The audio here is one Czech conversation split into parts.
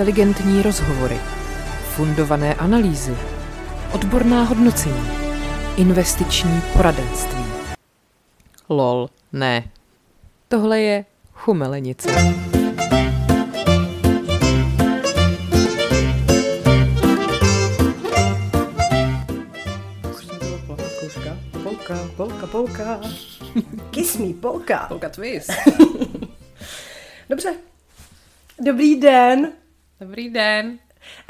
inteligentní rozhovory, fundované analýzy, odborná hodnocení, investiční poradenství. Lol, ne. Tohle je chumelenice. Polka, polka, polka. Kiss me, polka. Polka twist. Dobře. Dobrý den. Dobrý den.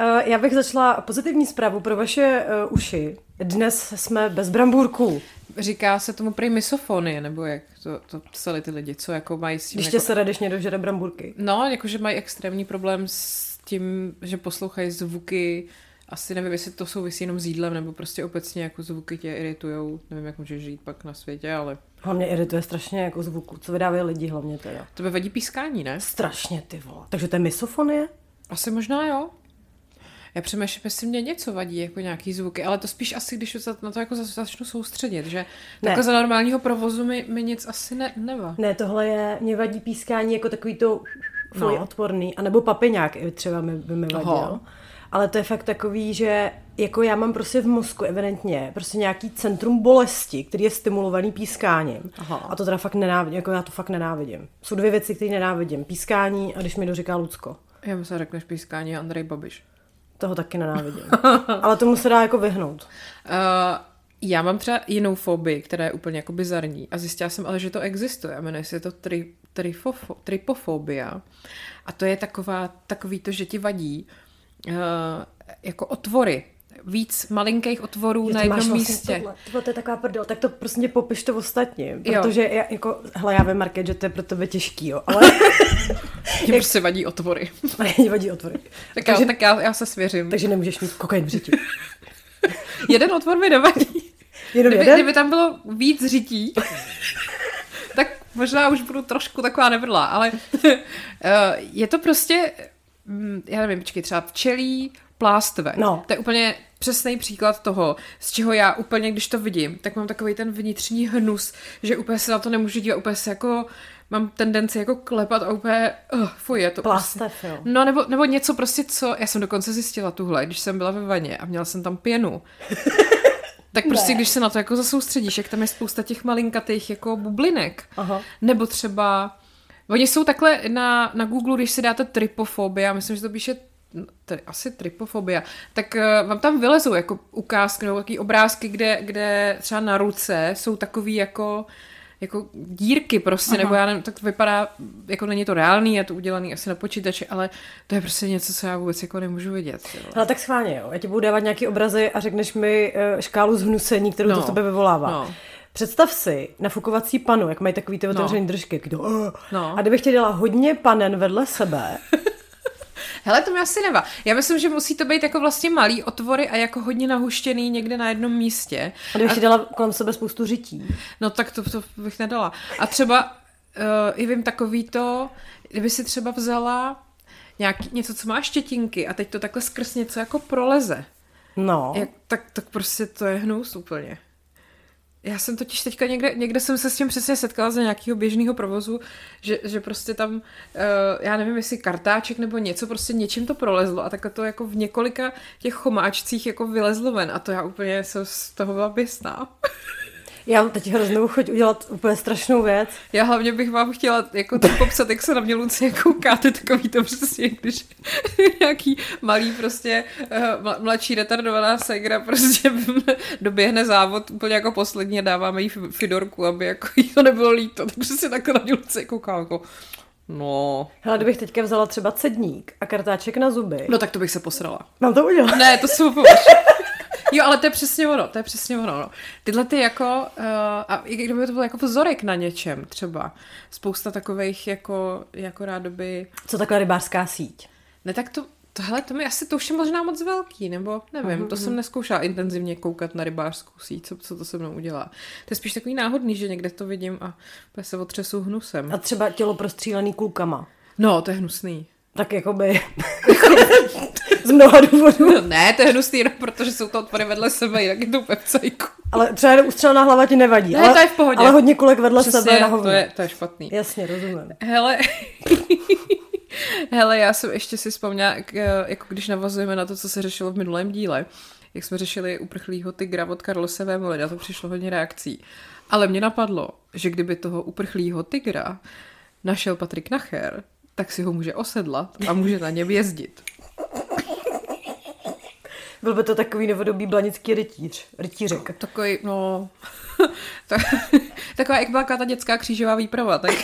Uh, já bych začala pozitivní zprávu pro vaše uh, uši. Dnes jsme bez brambůrků. Říká se tomu prý misofonie, nebo jak to, to psali ty lidi, co jako mají s tím... Když jako... tě se radeš někdo žere brambůrky. No, jakože mají extrémní problém s tím, že poslouchají zvuky, asi nevím, jestli to souvisí jenom s jídlem, nebo prostě obecně jako zvuky tě iritujou. Nevím, jak můžeš žít pak na světě, ale... Hlavně irituje strašně jako zvuku. Co vydávají lidi hlavně teda. To by vadí pískání, ne? Strašně ty vole. Takže to je misofonie? Asi možná jo. Já přemýšlím, jestli mě něco vadí, jako nějaký zvuky, ale to spíš asi, když na to jako začnu soustředit, že Ne. jako za normálního provozu mi, mi nic asi ne, nevá. Ne, tohle je, mě vadí pískání jako takový to No. odporný, anebo papiňák i třeba mi, by mi vadil. Ale to je fakt takový, že jako já mám prostě v mozku evidentně prostě nějaký centrum bolesti, který je stimulovaný pískáním. Aha. A to teda fakt nenávidím, jako já to fakt nenávidím. Jsou dvě věci, které nenávidím. Pískání a když mi to říká Lucko. Já myslím, řekneš pískání Andrej Babiš. Toho taky nenávidím. Ale tomu se dá jako vyhnout. Uh, já mám třeba jinou fobii, která je úplně jako bizarní a zjistila jsem ale, že to existuje a jmenuje se to tri, trifofo, tripofobia a to je taková, takový to, že ti vadí uh, jako otvory, víc malinkých otvorů na jednom vlastně místě. Tohle, tohle, to je taková prdel, tak to prostě popiš to ostatním. Jo. Protože já, jako, hele, já vím, Market, že to je pro tebe těžký, jo, ale Mě prostě vadí otvory. mě vadí otvory. tak takže, já, tak já, já se svěřím. takže nemůžeš mít kokain v řiti. Jeden otvor mi nevadí. Jenom Kdyby, jeden? kdyby tam bylo víc řití, tak možná už budu trošku taková nevrlá, ale eh, je to prostě, mm, já nevím, počkej, třeba včelí plástve. No. To je úplně přesný příklad toho, z čeho já úplně, když to vidím, tak mám takový ten vnitřní hnus, že úplně se na to nemůžu dívat, úplně se jako mám tendenci jako klepat a úplně, uh, fuj, je to prostě, jo. No nebo, nebo něco prostě, co, já jsem dokonce zjistila tuhle, když jsem byla ve vaně a měla jsem tam pěnu, tak prostě, Ne. když se na to jako zasoustředíš, jak tam je spousta těch malinkatých jako bublinek. Aha. Nebo třeba, oni jsou takhle na, na Google, když si dáte tripofobia, myslím, že to píše to je asi tripofobia, tak uh, vám tam vylezou jako ukázky nebo takový obrázky, kde, kde třeba na ruce jsou takový jako jako dírky prostě, Aha. nebo já nevím, tak to vypadá, jako není to reálný, je to udělaný asi na počítači, ale to je prostě něco, co já vůbec jako nemůžu vidět. Ale tak schválně, jo. Já ti budu dávat nějaký obrazy a řekneš mi eh, škálu zhnusení, kterou No. to v tebe vyvolává. No. Představ si nafukovací panu, jak mají takový ty otevřený držky. jak to, "Ugh." No. A kdybych ti dala hodně panen vedle sebe, Hele, to mi asi nevá. Já myslím, že musí to být jako vlastně malý otvory a jako hodně nahuštěný někde na jednom místě. a kdybych ti dala kolem sebe spoustu řití. No tak to, to bych nedala. A třeba, uh, i vím, takový to, kdyby si třeba vzala nějaký, něco, co má štětinky a teď to takhle skrz něco jako proleze. No. Jak, tak, tak prostě to je hnus úplně. Já jsem totiž teďka někde, někde jsem se s tím přesně setkala za nějakého běžného provozu, že, že prostě tam, uh, já nevím, jestli kartáček nebo něco, prostě něčím to prolezlo a takhle to jako v několika těch chomáčcích jako vylezlo ven a to já úplně jsem z toho byla běsná. Já mám teď hroznou chuť udělat úplně strašnou věc. Já hlavně bych vám chtěla jako to popsat, jak se na mě Lucie koukáte, takový to přesně, když nějaký malý prostě eh, mla- mladší retardovaná segra prostě doběhne závod úplně jako poslední a dáváme jí fi- fidorku, aby jako jí to nebylo líto, takže si takhle na mě Lucie kouká jako no. Hele, kdybych teďka vzala třeba cedník a kartáček na zuby. No tak to bych se posrala. Mám to udělat. Ne, to jsou. Jo, ale to je přesně ono, to je přesně ono. No. Tyhle ty jako, uh, a i kdyby to byl jako vzorek na něčem třeba, spousta takových jako, jako rádoby, Co takhle rybářská síť? ne tak to, tohle to mi asi, to už je možná moc velký, nebo nevím, to jsem neskoušela intenzivně koukat na rybářskou síť, co, co to se mnou udělá. To je spíš takový náhodný, že někde to vidím a se otřesu hnusem. A třeba tělo prostřílený kulkama. No, to je hnusný. Tak jakoby z mnoha důvodů. ne, to je hnusný jenom protože jsou to otvory vedle sebe, jinak je to úplně v cajku. Ale třeba jenom ustřelená hlava ti nevadí. Ne, ale, to je v pohodě. Ale hodně kulek vedle Přesně, sebe na hovno. to je, to je špatný. Jasně, rozumím. Hele, Hele, já jsem ještě si vzpomněla, jak, jako když navazujeme na to, co se řešilo v minulém díle, jak jsme řešili uprchlýho tygra od Karlose Vémoly, na to přišlo hodně reakcí. Ale mě napadlo, že kdyby toho uprchlýho tygra našel Patrik Nacher, tak si ho může osedlat a může na něm jezdit. Byl by to takový novodobý blanický rytíř, rytířek. Takový, no... tak, taková, jak byla ta dětská křížová výprava, tak...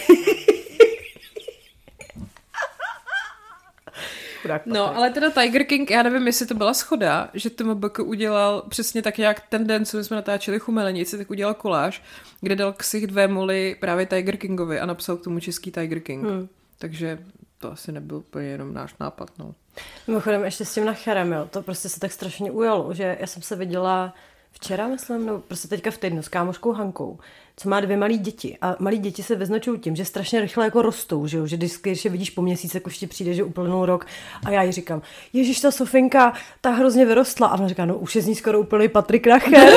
No, ale teda Tiger King, já nevím, jestli to byla schoda, že MBK udělal přesně tak jak ten den, co jsme natáčeli Chumelenici, tak udělal koláž, kde dal ksich dvě moly právě Tiger Kingovi a napsal k tomu český Tiger King. Hmm. Takže to asi nebyl úplně jenom náš nápad, no. Mimochodem ještě s tím nacherem, jo, to prostě se tak strašně ujalo, že já jsem se viděla včera, myslím, no prostě teďka v týdnu s kámoškou Hankou, co má dvě malé děti. A malí děti se vyznačují tím, že strašně rychle jako rostou, že, jo? že když, když je vidíš po měsíci, už ti přijde, že uplynul rok a já jí říkám, Ježíš, ta Sofinka, ta hrozně vyrostla. A ona říká, no už je z ní skoro úplný Patrik Nacher.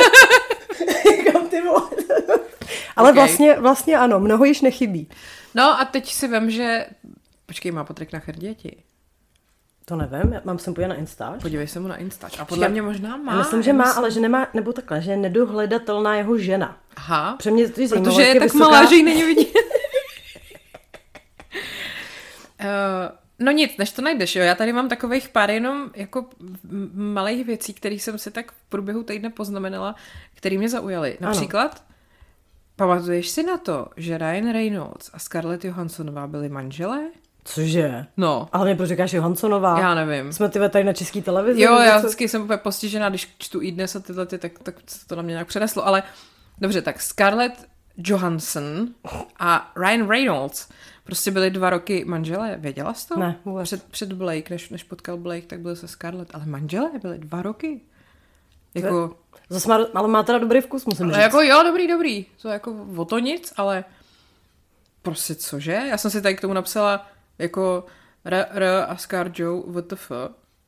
říkám, ty vole. Ale okay. vlastně, vlastně ano, mnoho již nechybí. No a teď si vím, že... Počkej, má Patrik Nacher děti? To nevím, mám sem podívat na Instač. Podívej se mu na Instač. A podle mě možná má. Já myslím, že má, myslím... ale že nemá, nebo takhle, že je nedohledatelná jeho žena. Aha. Pře mě to zajímalo, Protože je tak vysoká... malá, že ji není vidět. uh, no nic, než to najdeš, jo. Já tady mám takových pár jenom jako malých věcí, které jsem si tak v průběhu týdne poznamenala, které mě zaujaly. Například, ano. pamatuješ si na to, že Ryan Reynolds a Scarlett Johanssonová byli manželé? Cože? No. Ale mě proč říkáš Johanssonová? Já nevím. Jsme ty tady na české televizi? Jo, já vždycky jsem úplně postižená, když čtu i dnes a tyhle, ty, tak, tak to na mě nějak přeneslo. Ale dobře, tak Scarlett Johansson a Ryan Reynolds prostě byli dva roky manželé. Věděla jsi to? Ne, vůbec. Před, před Blake, než, než potkal Blake, tak byl se Scarlett. Ale manželé byli dva roky. Jako... Zas má, ale má teda dobrý vkus, musím říct. Jako jo, dobrý, dobrý. To je jako o to nic, ale prostě cože? Já jsem si tady k tomu napsala jako R, R a Scar Joe WTF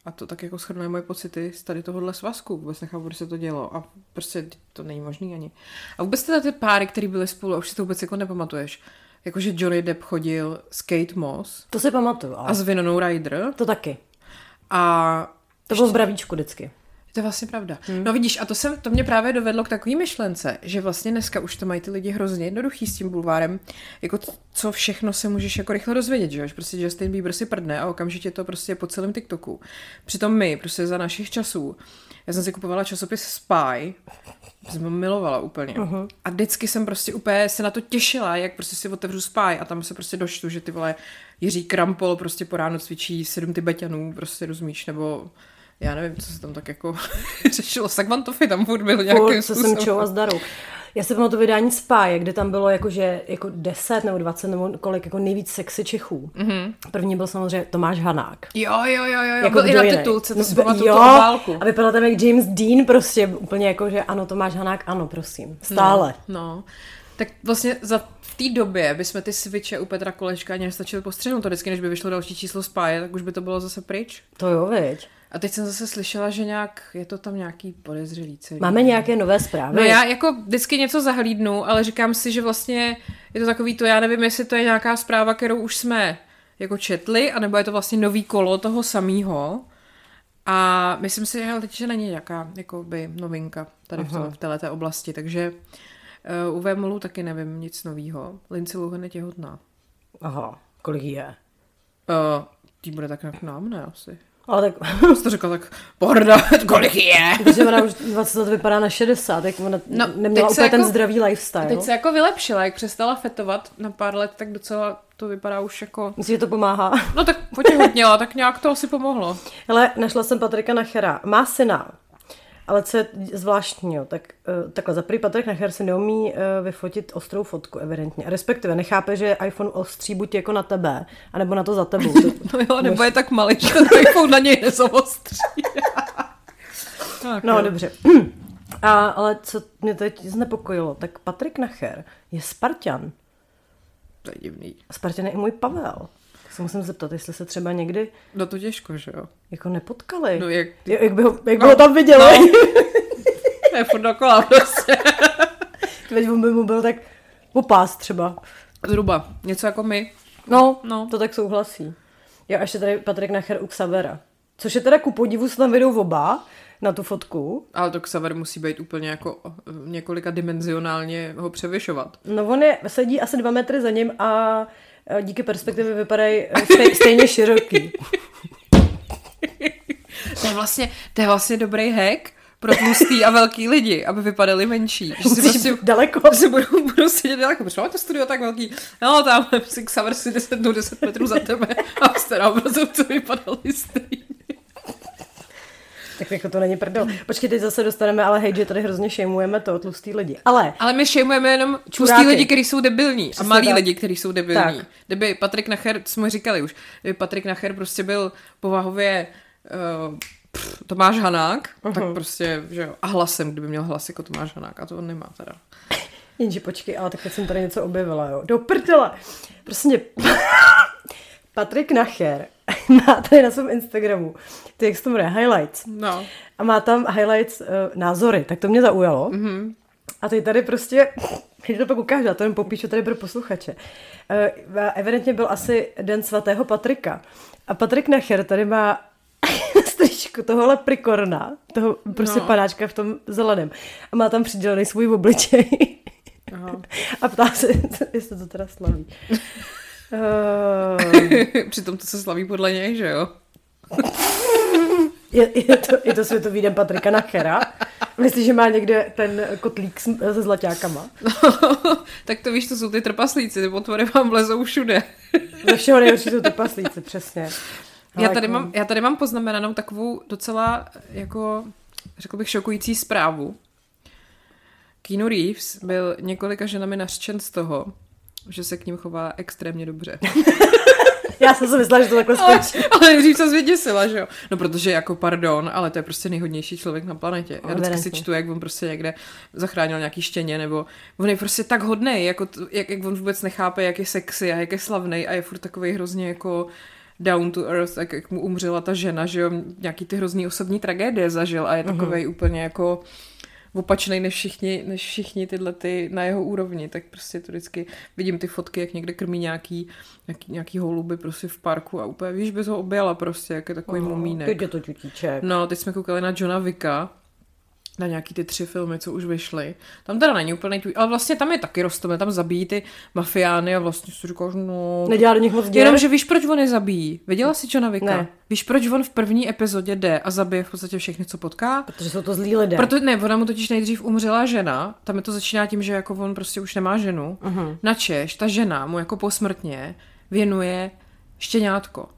a to tak jako schrnuje moje pocity z tady tohohle svazku. Vůbec nechápu, proč se to dělo a prostě to není možný ani. A vůbec teda ty páry, které byly spolu, a už si to vůbec jako nepamatuješ. Jakože Johnny Depp chodil s Kate Moss. To si pamatuju. Ale... A s Vinonou Ryder. To taky. A... To bylo v bravíčku vždycky. To je vlastně pravda. Hmm. No vidíš, a to, jsem, to mě právě dovedlo k takové myšlence, že vlastně dneska už to mají ty lidi hrozně jednoduchý s tím bulvárem, jako co všechno se můžeš jako rychle dozvědět, že jo? Prostě Justin Bieber si prdne a okamžitě to prostě po celém TikToku. Přitom my, prostě za našich časů, já jsem si kupovala časopis Spy, jsem ho milovala úplně. Uh-huh. A vždycky jsem prostě úplně se na to těšila, jak prostě si otevřu Spy a tam se prostě doštu, že ty vole Jiří Krampol prostě po ráno cvičí sedm Tibetanů, prostě rozumíš, nebo já nevím, co se tam tak jako řešilo. Sagmantofy tam furt byl nějakým se jsem čou a zdarou. Já si to vydání Spáje, kde tam bylo jakože jako 10 nebo 20 nebo kolik jako nejvíc sexy Čechů. Mm-hmm. První byl samozřejmě Tomáš Hanák. Jo, jo, jo, jo. Jako byl i na titulce, to si pamatuju jo, válku. A vypadal tam jak James Dean prostě úplně jako, že ano, Tomáš Hanák, ano, prosím. Stále. No, no. Tak vlastně za v té době bychom ty switche u Petra Kolečka ani nestačili postřehnout to vždycky, než by vyšlo další číslo spáje, tak už by to bylo zase pryč. To jo, veď. A teď jsem zase slyšela, že nějak je to tam nějaký podezřelý celý. Máme nějaké nové zprávy? No já jako vždycky něco zahlídnu, ale říkám si, že vlastně je to takový to, já nevím, jestli to je nějaká zpráva, kterou už jsme jako četli, anebo je to vlastně nový kolo toho samého. A myslím si, že teď že není nějaká jakoby novinka tady v, tom, v této oblasti, takže uh, u Vémolu taky nevím nic nového. Lindsay Lohan je těhotná. Aha, kolik je? Uh, tý bude tak nějak nám, ne asi. Ale tak... Jsi to řekla tak, porda, kolik je? Protože ona už 20 let vypadá na 60, tak ona no, neměla úplně jako, ten zdravý lifestyle. Teď se jako vylepšila, jak přestala fetovat na pár let, tak docela to vypadá už jako... Myslím, že to pomáhá. No tak potěhotněla, tak nějak to asi pomohlo. Hele, našla jsem Patrika Nachera. Má syna, ale co je zvláštního, tak uh, takhle za prvý Patrik Nacher si neumí uh, vyfotit ostrou fotku, evidentně. Respektive nechápe, že iPhone ostří buď jako na tebe, anebo na to za tebou. no jo, nebo je tak malý, že ten iPhone na něj nezavostří. tak, no, jo. dobře. A, ale co mě teď znepokojilo, tak Patrik Nacher je Spartan. To je divný. Spartan je i můj Pavel se musím zeptat, jestli se třeba někdy... No to těžko, že jo? Jako nepotkali. No jak... Jak by ho, jak by no, ho tam viděli. No. je furt dokola prostě. On by mu byl tak popás třeba. Zhruba. Něco jako my. No, no, to tak souhlasí. Jo, a ještě tady Patrik Nacher u Xavera. Což je teda ku podivu, se tam vedou oba na tu fotku. Ale to Xaver musí být úplně jako eh, několika dimenzionálně ho převyšovat. No on je, sedí asi dva metry za ním a díky perspektivě vypadají eh, stej, stejně široký. To je vlastně, to je vlastně dobrý hack pro tlustý a velký lidi, aby vypadali menší. Že si prostě daleko. si budou, budou sedět daleko. Proč máte studio tak velký? No, tam si Xaver si 10, 10 metrů za tebe a jste na obrazovce vypadali stejně. Tak jako to není prdel. Počkej, teď zase dostaneme, ale hej, že tady hrozně šejmujeme to tlustý lidi. Ale Ale my šejmujeme jenom tlustý Čuráky. lidi, kteří jsou debilní. Přesně a malí tak. lidi, kteří jsou debilní. Tak. Kdyby Patrik Nacher, co jsme říkali už, kdyby Patrik Nacher prostě byl povahově uh, pff, Tomáš Hanák, uh-huh. tak prostě, že jo, a hlasem, kdyby měl hlas jako Tomáš Hanák, a to on nemá teda. Jenže počkej, ale tak jsem tady něco objevila, jo. Do prdele. Prostě Patrik Nacher má tady na svém Instagramu, ty jak se to jmenuje, highlights. No. A má tam highlights uh, názory, tak to mě zaujalo. Mhm. Mm-hmm. A teď tady prostě, když to pak ukážu, já to jen popíšu tady pro posluchače. Uh, evidentně byl asi den svatého Patrika. A Patrik Nacher tady má stričku toho leprikorna, toho prostě no. panáčka v tom zeleném. A má tam přidělený svůj obličej. Aha. A ptá se, jestli to teda slaví. Uh, Přitom to se slaví podle něj, že jo? je, je, to, je to světový den Patrika Nachera. Myslíš, že má někde ten kotlík se zlaťákama? tak to víš, to jsou ty trpaslíci, ty potvory vám vlezou všude. Ze všeho nejhorší jsou ty paslíci, přesně. Já tady, jako- mám, já tady mám poznamenanou takovou docela, jako, řekl bych, šokující zprávu. Keanu Reeves byl několika ženami nařčen z toho, že se k ním chová extrémně dobře. Já jsem si myslela, že to takhle ale, skončí. ale nejdřív se zvěděsila, že jo? No protože jako pardon, ale to je prostě nejhodnější člověk na planetě. Já vždycky si čtu, jak on prostě někde zachránil nějaký štěně, nebo on je prostě tak hodný, jako t- jak, jak on vůbec nechápe, jak je sexy a jak je slavný a je furt takový hrozně jako down to earth, tak jak mu umřela ta žena, že jo, nějaký ty hrozný osobní tragédie zažil a je takový úplně jako opačnej než všichni, než všichni tyhle ty na jeho úrovni, tak prostě to vždycky vidím ty fotky, jak někde krmí nějaký, nějaký, nějaký holuby prostě v parku a úplně víš, bez ho objela prostě, jak je takový No, mumínek. Teď je to čutíček. No, teď jsme koukali na Johna Vicka, na nějaký ty tři filmy, co už vyšly. Tam teda není úplně tvůj, ale vlastně tam je taky rostomé, tam zabíjí ty mafiány a vlastně si říkáš, no... Nedělá do nich moc. Jenom, že víš, proč on je zabíjí. Viděla jsi Johna Vicka? Ne. Víš, proč on v první epizodě jde a zabije v podstatě všechny, co potká? Protože jsou to zlí lidé. Proto, ne, ona mu totiž nejdřív umřela žena, tam je to začíná tím, že jako on prostě už nemá ženu. Uh-huh. Načeš, ta žena mu jako posmrtně věnuje štěňátko.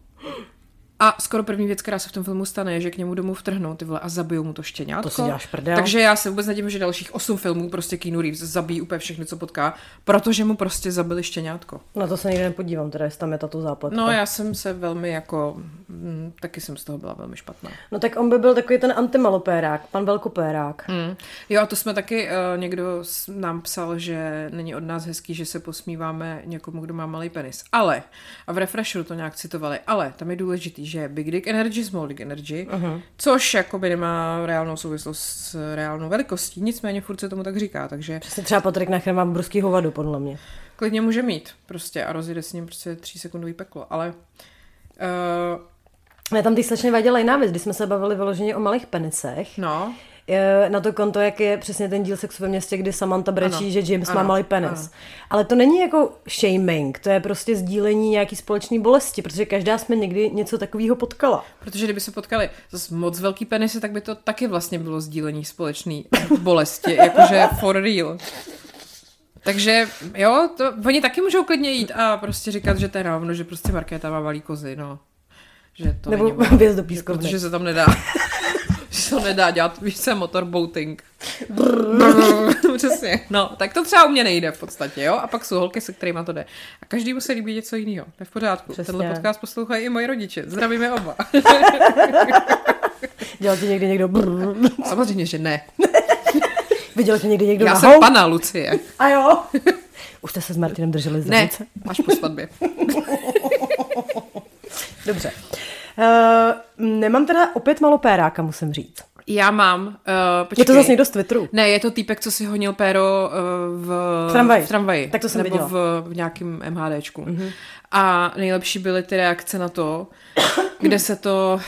A skoro první věc, která se v tom filmu stane, je, že k němu domů vtrhnou ty vole a zabijou mu to štěňátko. To si děláš prdel. Takže já se vůbec nedivím, že dalších osm filmů prostě Keanu Reeves zabíjí úplně všechny, co potká, protože mu prostě zabili štěňátko. Na to se nikdy nepodívám, teda jestli tam je tato zápletka. No já jsem se velmi jako, mm, taky jsem z toho byla velmi špatná. no tak on by byl takový ten antimalopérák, pan velkopérák. Mm. Jo a to jsme taky, uh, někdo nám psal, že není od nás hezký, že se posmíváme někomu, kdo má malý penis. Ale, a v Refresheru to nějak citovali, ale tam je důležitý, že Big Dick Energy, Small Dick Energy, uh-huh. což jakoby nemá reálnou souvislost s reálnou velikostí, nicméně furt se tomu tak říká, takže Přesně třeba Patrik Nacher má obrovský hovado, podle mě. klidně může mít prostě a rozjede s ním prostě tří sekundový peklo, ale uh, Ne, tam ty slečny vadila jiná věc, když jsme se bavili vyloženě o malých penisech. no, Na to konto, jak je přesně ten díl Sexu ve městě, kdy Samantha brečí, Ano. že James má Ano. malý penis. Ano. Ale to není jako shaming, to je prostě sdílení nějaký společný bolesti, protože každá jsme někdy něco takového potkala. Protože kdyby se potkali zase moc velký penisy, tak by to taky vlastně bylo sdílení společný bolesti, jakože for real. Takže jo, to, oni taky můžou klidně jít a prostě říkat, že to je rovno, že prostě Markéta má malý kozy, no. Že to Nebo věc do pískovny. Protože se tam nedá. Tam nedá dělat, víš se, motorboating. Přesně. No, tak to třeba u mě nejde v podstatě, jo? A pak jsou holky, se kterými to jde. A každý se líbí něco jiného. To je v pořádku. Přesně. Tenhle podcast poslouchají i moji rodiče. Zdravíme oba. Dělal ti někdy někdo brrr. Samozřejmě, že ne. Viděl tě někdy někdo Já nahou? jsem pana Lucie. A jo? Už jste se s Martinem drželi za Ne, až po svatbě. Dobře. Uh, nemám teda opět malopéráka, musím říct. Já mám, uh, počkej. Je to zase někdo z Twitteru? Ne, je to týpek, co si honil péro uh, v, V tramvaji. v tramvaji. Tak to jsem Nebo viděla. v, v nějakém MHDčku. Mm-hmm. A nejlepší byly ty reakce na to, kde se to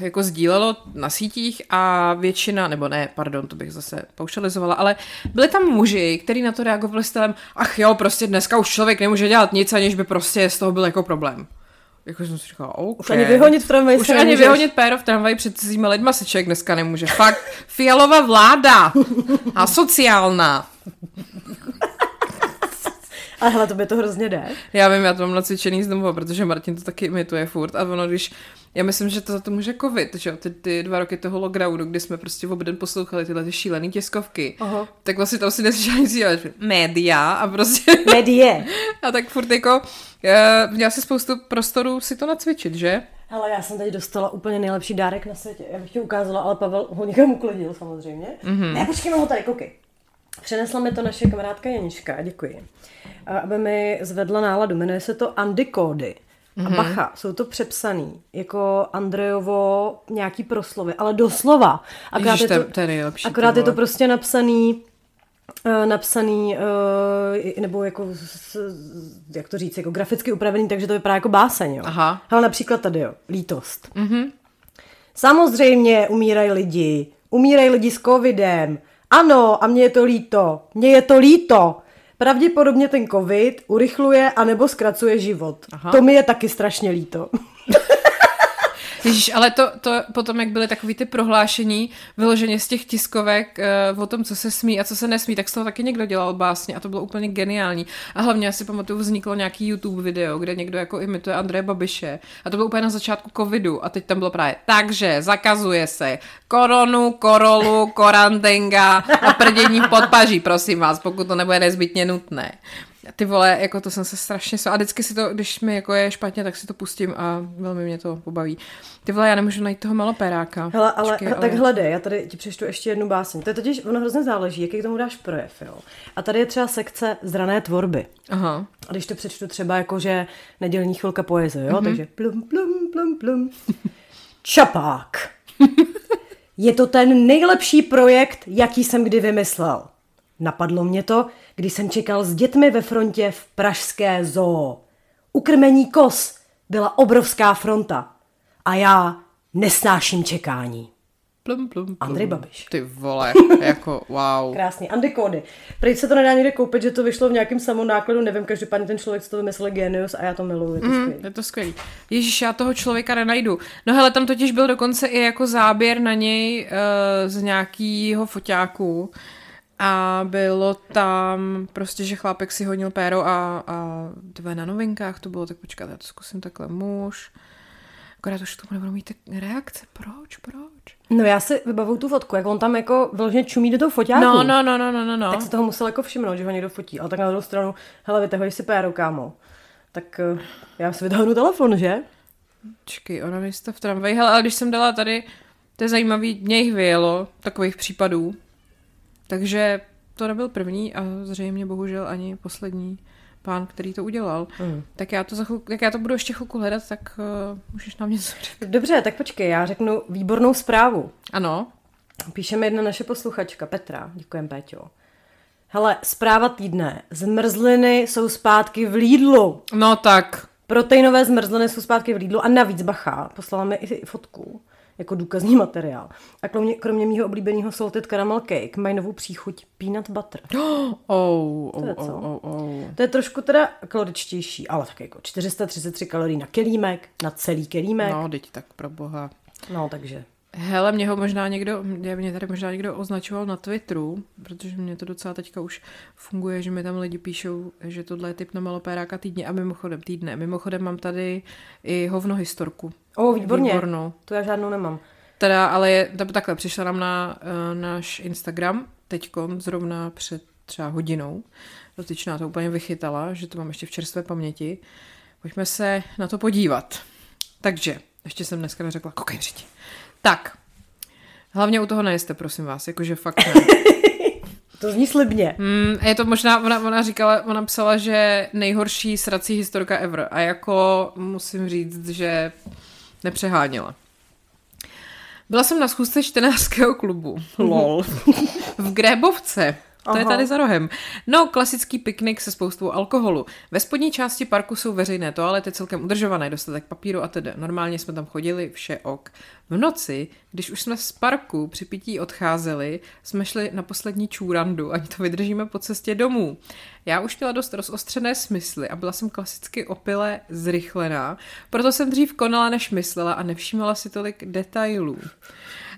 jako sdílelo na sítích a většina, nebo ne, pardon, to bych zase paušalizovala, ale byli tam muži, kteří na to reagovali stylem, ach jo, prostě dneska už člověk nemůže dělat nic, aniž by prostě z toho byl jako problém. Jako jsem si říkala, OK. Už ani vyhonit v tramvaji Už ani nemůžeš. vyhonit péro v tramvaji před cizíma lidma se člověk dneska nemůže. Fakt, fialová vláda a sociálna. Ale hele, to by to hrozně jde. Já vím, já to mám nacvičený znovu, protože Martin to taky imituje furt. A ono, když, já myslím, že to za to může covid, že jo, ty, ty dva roky toho lockdownu, kdy jsme prostě v obden poslouchali tyhle ty šílený tiskovky, Aha. tak vlastně tam si neslyšela nic dělat. Média a prostě... Medie. a tak furt jako, eh, měla si spoustu prostoru si to nacvičit, že? Hele, já jsem teď dostala úplně nejlepší dárek na světě. Já bych ti ukázala, ale Pavel ho někam uklidil samozřejmě. Mm-hmm. Ne, počkej, mám ho tady, koukej. Přinesla mi to naše kamarádka Janička, děkuji. A aby mi zvedla náladu. Jmenuje se to Andy Kódy. A bacha, jsou to přepsaný, jako Andrejovo nějaký proslovy, ale doslova. Akorát Ježiš, je to, to je nejlepší. Akorát je to prostě napsaný eh, napsaný, eh, nebo jako, jak to říct, jako graficky upravený, takže to vypadá jako báseň, jo. Aha. Ale například tady, jo, lítost. Mm-hmm. Samozřejmě umírají lidi, umírají lidi s covidem. Ano, a mně je to líto, mně je to líto. Pravděpodobně ten covid urychluje anebo zkracuje život. Aha. To mi je taky strašně líto. Ježíš, ale to, to potom, jak byly takový ty prohlášení vyloženě z těch tiskovek uh, o tom, co se smí a co se nesmí, tak z toho taky někdo dělal básně a to bylo úplně geniální. A hlavně já si pamatuju, vzniklo nějaký YouTube video, kde někdo jako imituje Andreje Babiše a to bylo úplně na začátku covidu a teď tam bylo právě takže zakazuje se koronu, korolu, korantenga a prdění v podpaží, prosím vás, pokud to nebude nezbytně nutné. Ty vole, jako to jsem se strašně A vždycky si to, když mi jako je špatně, tak si to pustím a velmi mě to pobaví. Ty vole, já nemůžu najít toho maloperáka. Hele, ale, Počkej, Počkej, tak hledej, já tady ti přečtu ještě jednu báseň. To je totiž, ono hrozně záleží, jaký k tomu dáš projev, jo. A tady je třeba sekce zrané tvorby. Aha. A když to přečtu třeba jako, že nedělní chvilka poezie, jo, mm-hmm. takže plum, plum, plum, plum. Čapák. Je to ten nejlepší projekt, jaký jsem kdy vymyslel. Napadlo mě to, když jsem čekal s dětmi ve frontě v pražské zoo. Ukrmení kos byla obrovská fronta. A já nesnáším čekání. Plum, plum, plum. Andrej Babiš. Ty vole, jako wow. Krásný. Andy Kody. Prý se to nedá někde koupit, že to vyšlo v nějakém samou nákladu, nevím, každopádně ten člověk, co to vymyslel, genius a já to miluju, je to mm. Je to skvělý. Ježíš, já toho člověka nenajdu. No hele, tam totiž byl dokonce i jako záběr na něj uh, z nějakého foťáku a bylo tam prostě, že chlápek si honil péro a, a tvé na novinkách to bylo, tak počkat, já to zkusím takhle muž. Akorát už tomu nebudou mít tak reakce. Proč, proč? No já si vybavuju tu fotku, jak on tam jako vyloženě čumí do toho foťáku. No, no, no, no, no, no, no. Tak se toho musel jako všimnout, že ho někdo fotí. Ale tak na druhou stranu, hele, vytahuj si péro, kámo. Tak eh, já si vytáhnu telefon, že? Čekej, ona místa v tramvaji. Hele, ale když jsem dala tady, to je zajímavý, mě jich vyjelo, takových případů. Takže to nebyl první a zřejmě bohužel ani poslední pán, který to udělal. Mm. Tak já to za chvilku, jak já to budu ještě chvilku hledat, tak uh, můžeš nám něco říct. Dobře, tak počkej, já řeknu výbornou zprávu. Ano. Píše mi jedna naše posluchačka, Petra. Děkujem, Péťo. Hele, zpráva týdne. Zmrzliny jsou zpátky v Lidlu. No tak. Proteinové zmrzliny jsou zpátky v Lidlu a navíc bacha, poslala mi i fotku jako důkazní materiál. A kromě, kromě mýho oblíbeného salted caramel cake mají novou příchuť peanut butter. Oh, oh, To je oh, co? oh, oh. To je trošku teda kaloričtější, ale tak jako 433 kalorií na kelímek, na celý kelímek. No, No, teď tak pro boha. no takže. Hele, mě ho možná někdo, mě mě tady možná někdo označoval na Twitteru, protože mě to docela teďka už funguje, že mi tam lidi píšou, že tohle je typ na malopéráka týdně a mimochodem týdne. Mimochodem mám tady i hovno historku. O, výborně. Výbornou. To já žádnou nemám. Teda, ale je, tak- takhle, přišla nám na uh, náš Instagram teďkom zrovna před třeba hodinou. Dotyčná to úplně vychytala, že to mám ještě v čerstvé paměti. Pojďme se na to podívat. Takže, ještě jsem dneska neřekla, koukej řiti. Tak, hlavně u toho nejste, prosím vás, jakože fakt ne. To zní slibně. Mm, je to možná, ona, ona říkala, ona psala, že nejhorší srací historka ever. A jako musím říct, že nepřeháněla. Byla jsem na schůzce čtenářského klubu. Lol. v Grébovce. To Aha. je tady za rohem. No, klasický piknik se spoustou alkoholu. Ve spodní části parku jsou veřejné toalety celkem udržované, dostatek papíru a tedy. Normálně jsme tam chodili, vše ok. V noci, když už jsme z parku při pití odcházeli, jsme šli na poslední čůrandu, ani to vydržíme po cestě domů. Já už měla dost rozostřené smysly a byla jsem klasicky opile zrychlená, proto jsem dřív konala, než myslela a nevšímala si tolik detailů.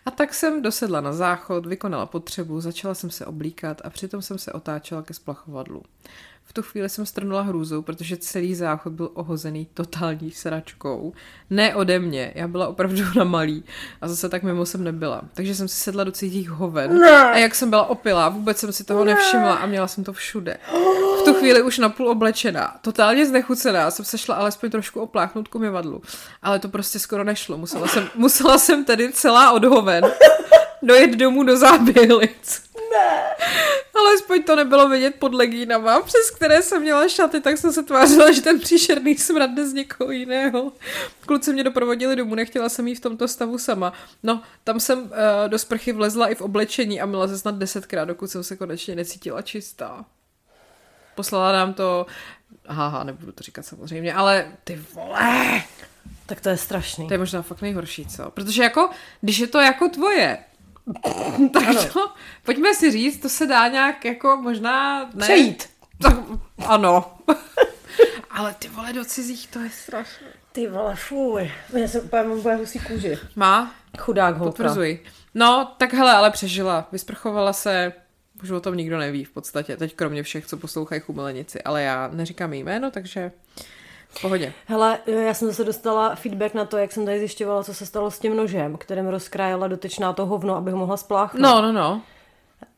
A tak jsem dosedla na záchod, vykonala potřebu, začala jsem se oblíkat a přitom jsem se otáčela ke splachovadlu. V tu chvíli jsem strnula hrůzou, protože celý záchod byl ohozený totální sračkou. Ne ode mě, já byla opravdu na malý a zase tak mimo jsem nebyla. Takže jsem si sedla do cítích hoven ne. a jak jsem byla opilá, vůbec jsem si toho ne. nevšimla a měla jsem to všude. V tu chvíli už napůl oblečená, totálně znechucená, jsem se šla alespoň trošku opláchnout k umyvadlu. Ale to prostě skoro nešlo, musela jsem, musela jsem tedy celá odhoven dojet domů do záběhlic. Ne. Ale aspoň to nebylo vidět pod legínama, přes které jsem měla šaty, tak jsem se tvářila, že ten příšerný smrad jde z někoho jiného. Kluci mě doprovodili domů, nechtěla jsem jít v tomto stavu sama. No, tam jsem uh, do sprchy vlezla i v oblečení a měla se snad desetkrát, dokud jsem se konečně necítila čistá. Poslala nám to, haha, nebudu to říkat samozřejmě, ale ty vole! Tak to je strašný. To je možná fakt nejhorší, co? Protože jako, když je to jako tvoje, tak ano. to, pojďme si říct, to se dá nějak jako možná... Ne? Přejít. Tak, ano. Ale ty vole do cizích, to je strašné. Ty vole, fuj. Já jsem úplně mám úplně husí kůži. Má? Chudák holka. Potvrzuji. No, tak hele, ale přežila. Vysprchovala se, už o tom nikdo neví v podstatě, teď kromě všech, co poslouchají chumelenici, ale já neříkám jméno, takže v pohodě. Hele, já jsem zase dostala feedback na to, jak jsem tady zjišťovala, co se stalo s tím nožem, kterým rozkrájela dotyčná to hovno, aby ho mohla spláchnout. No, no, no.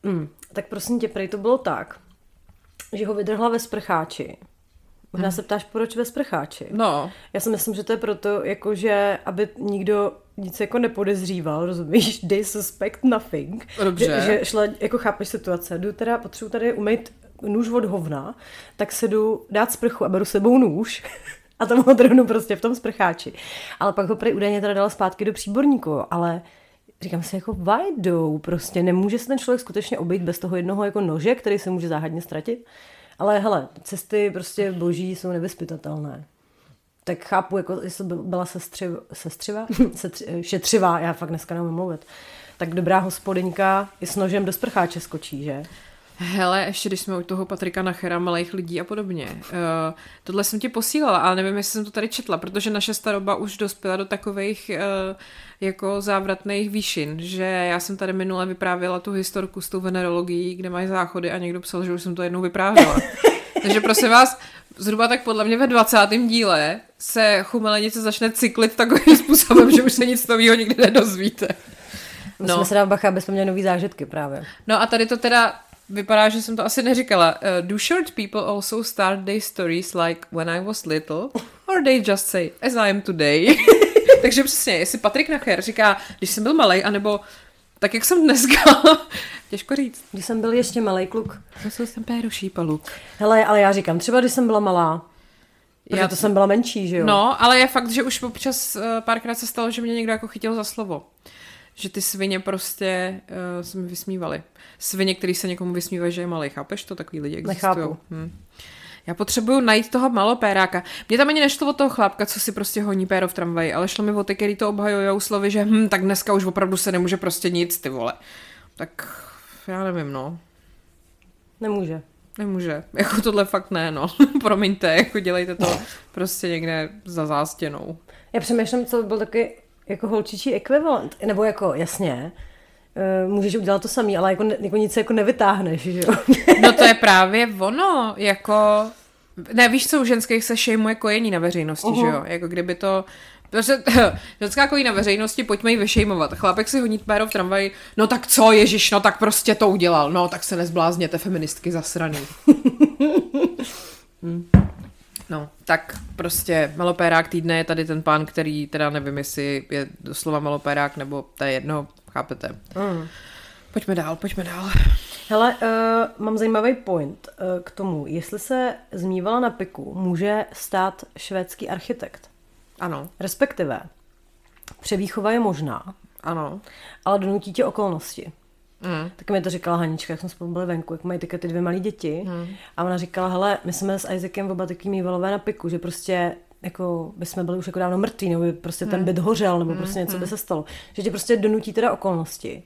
Mm, tak prosím tě, prej to bylo tak, že ho vydrhla ve sprcháči. Možná hmm. se ptáš, proč ve sprcháči. No. Já si myslím, že to je proto, jakože, aby nikdo nic jako nepodezříval, rozumíš? They suspect nothing. Dobře. Že, že šla, jako chápeš situace, jdu teda, potřebuji tady umýt nůž od hovna, tak se jdu dát sprchu a beru sebou nůž a tam ho drhnu prostě v tom sprcháči. Ale pak ho prej údajně teda dala zpátky do příborníku, ale říkám si jako vajdou, prostě nemůže se ten člověk skutečně obejít bez toho jednoho jako nože, který se může záhadně ztratit. Ale hele, cesty prostě boží jsou nevyspytatelné. Tak chápu, jako jestli byla sestřiv, sestřiva, Setři, šetřivá, já fakt dneska nemůžu mluvit. Tak dobrá hospodyňka i s nožem do sprcháče skočí, že? Hele, ještě když jsme u toho Patrika Nachera, malých lidí a podobně. Uh, tohle jsem ti posílala, ale nevím, jestli jsem to tady četla, protože naše staroba už dospěla do takových uh, jako závratných výšin, že já jsem tady minule vyprávěla tu historku s tou venerologií, kde mají záchody a někdo psal, že už jsem to jednou vyprávěla. Takže prosím vás, zhruba tak podle mě ve 20. díle se chumelenice začne cyklit takovým způsobem, že už se nic nového nikdy nedozvíte. Musíme no. se dát bacha, aby jsme měli nový zážitky právě. No a tady to teda Vypadá, že jsem to asi neříkala. Uh, do short people also start their stories like when I was little? Or they just say, as I am today? Takže přesně, jestli Patrik Nacher říká, když jsem byl malý, anebo tak jak jsem dneska, těžko říct. Když jsem byl ještě malý kluk. Zase jsem péru šípalu. Hele, ale já říkám, třeba když jsem byla malá, Protože já to jsem byla menší, že jo? No, ale je fakt, že už občas eh, párkrát se stalo, že mě někdo jako chytil za slovo že ty svině prostě uh, se mi vysmívaly. Svině, který se někomu vysmívají, že je malý. Chápeš to? Takový lidi existují. Hm. Já potřebuju najít toho malopéráka. Mě tam ani nešlo od toho chlápka, co si prostě honí péro v tramvaji, ale šlo mi o ty, který to obhajují slovy, že hm, tak dneska už opravdu se nemůže prostě nic, ty vole. Tak já nevím, no. Nemůže. Nemůže. Jako tohle fakt ne, no. Promiňte, jako dělejte to prostě někde za zástěnou. Já přemýšlím, co by byl taky jako holčičí ekvivalent. Nebo jako, jasně, eh, můžeš udělat to samý, ale jako, jako nic jako nevytáhneš, že jo? No to je právě ono, jako... Ne, víš co, u ženských se šejmuje kojení na veřejnosti, uh-huh. že jo? Jako kdyby to... Protože ženská kojí na veřejnosti, pojďme ji vyšejmovat. Chlapek si honí péro v tramvaji, no tak co, ježiš, no tak prostě to udělal. No tak se nezblázněte, feministky zasraný. hmm. No, tak prostě malopérák týdne je tady ten pán, který teda nevím, jestli je doslova malopérák, nebo to je jedno, chápete. Mm. Pojďme dál, pojďme dál. Hele, uh, mám zajímavý point uh, k tomu. Jestli se zmívala na piku, může stát švédský architekt. Ano. Respektive, převýchova je možná. Ano. ale donutí tě okolnosti. Mm. Tak mi to říkala Hanička, jak jsme spolu byli venku, jak mají teďka ty dvě malé děti. Hmm. A ona říkala, hele, my jsme s Isaacem oba taky mývalové na piku, že prostě jako by jsme byli už jako dávno mrtví, nebo by prostě Hmm. ten byt hořel, nebo prostě něco by se stalo. Že tě prostě donutí teda okolnosti.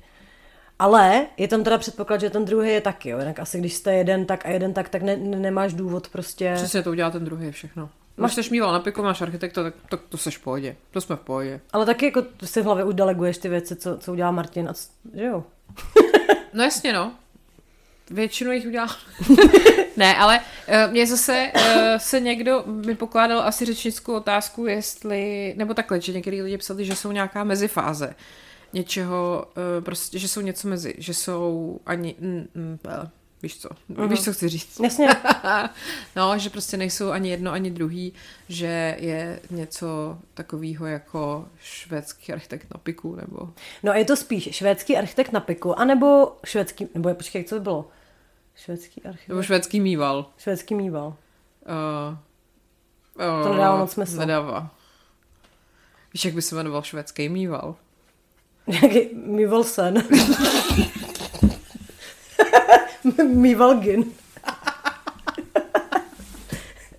Ale je tam teda předpoklad, že ten druhý je taky, jo. Jinak asi když jste jeden tak a jeden tak, tak ne, ne, nemáš důvod prostě... Přesně to udělá ten druhý všechno. Máš se šmíval na piku, máš architekta, tak, tak to seš v pohodě. To jsme v pohodě. Ale taky jako si v hlavě už deleguješ ty věci, co, co udělá Martin a c- že jo. No jasně, no. Většinu jich udělá. ne, ale uh, mě zase uh, se někdo mi pokládal asi řečnickou otázku, jestli, nebo takhle, že některý lidi psali, že jsou nějaká mezifáze něčeho, uh, prostě, že jsou něco mezi, že jsou ani, mm, mm, víš co, uh-huh. víš, co chci říct. Jasně. no, že prostě nejsou ani jedno, ani druhý, že je něco takového jako švédský architekt na piku, nebo... No a je to spíš švédský architekt na piku, anebo švédský, nebo počkej, co by bylo? Švédský architekt? Nebo švédský mýval. Švédský mýval. Uh, uh, To nedává moc smysl. Nedává. Víš, jak by se jmenoval švédský mýval? Nějaký mýval sen. mýval gin.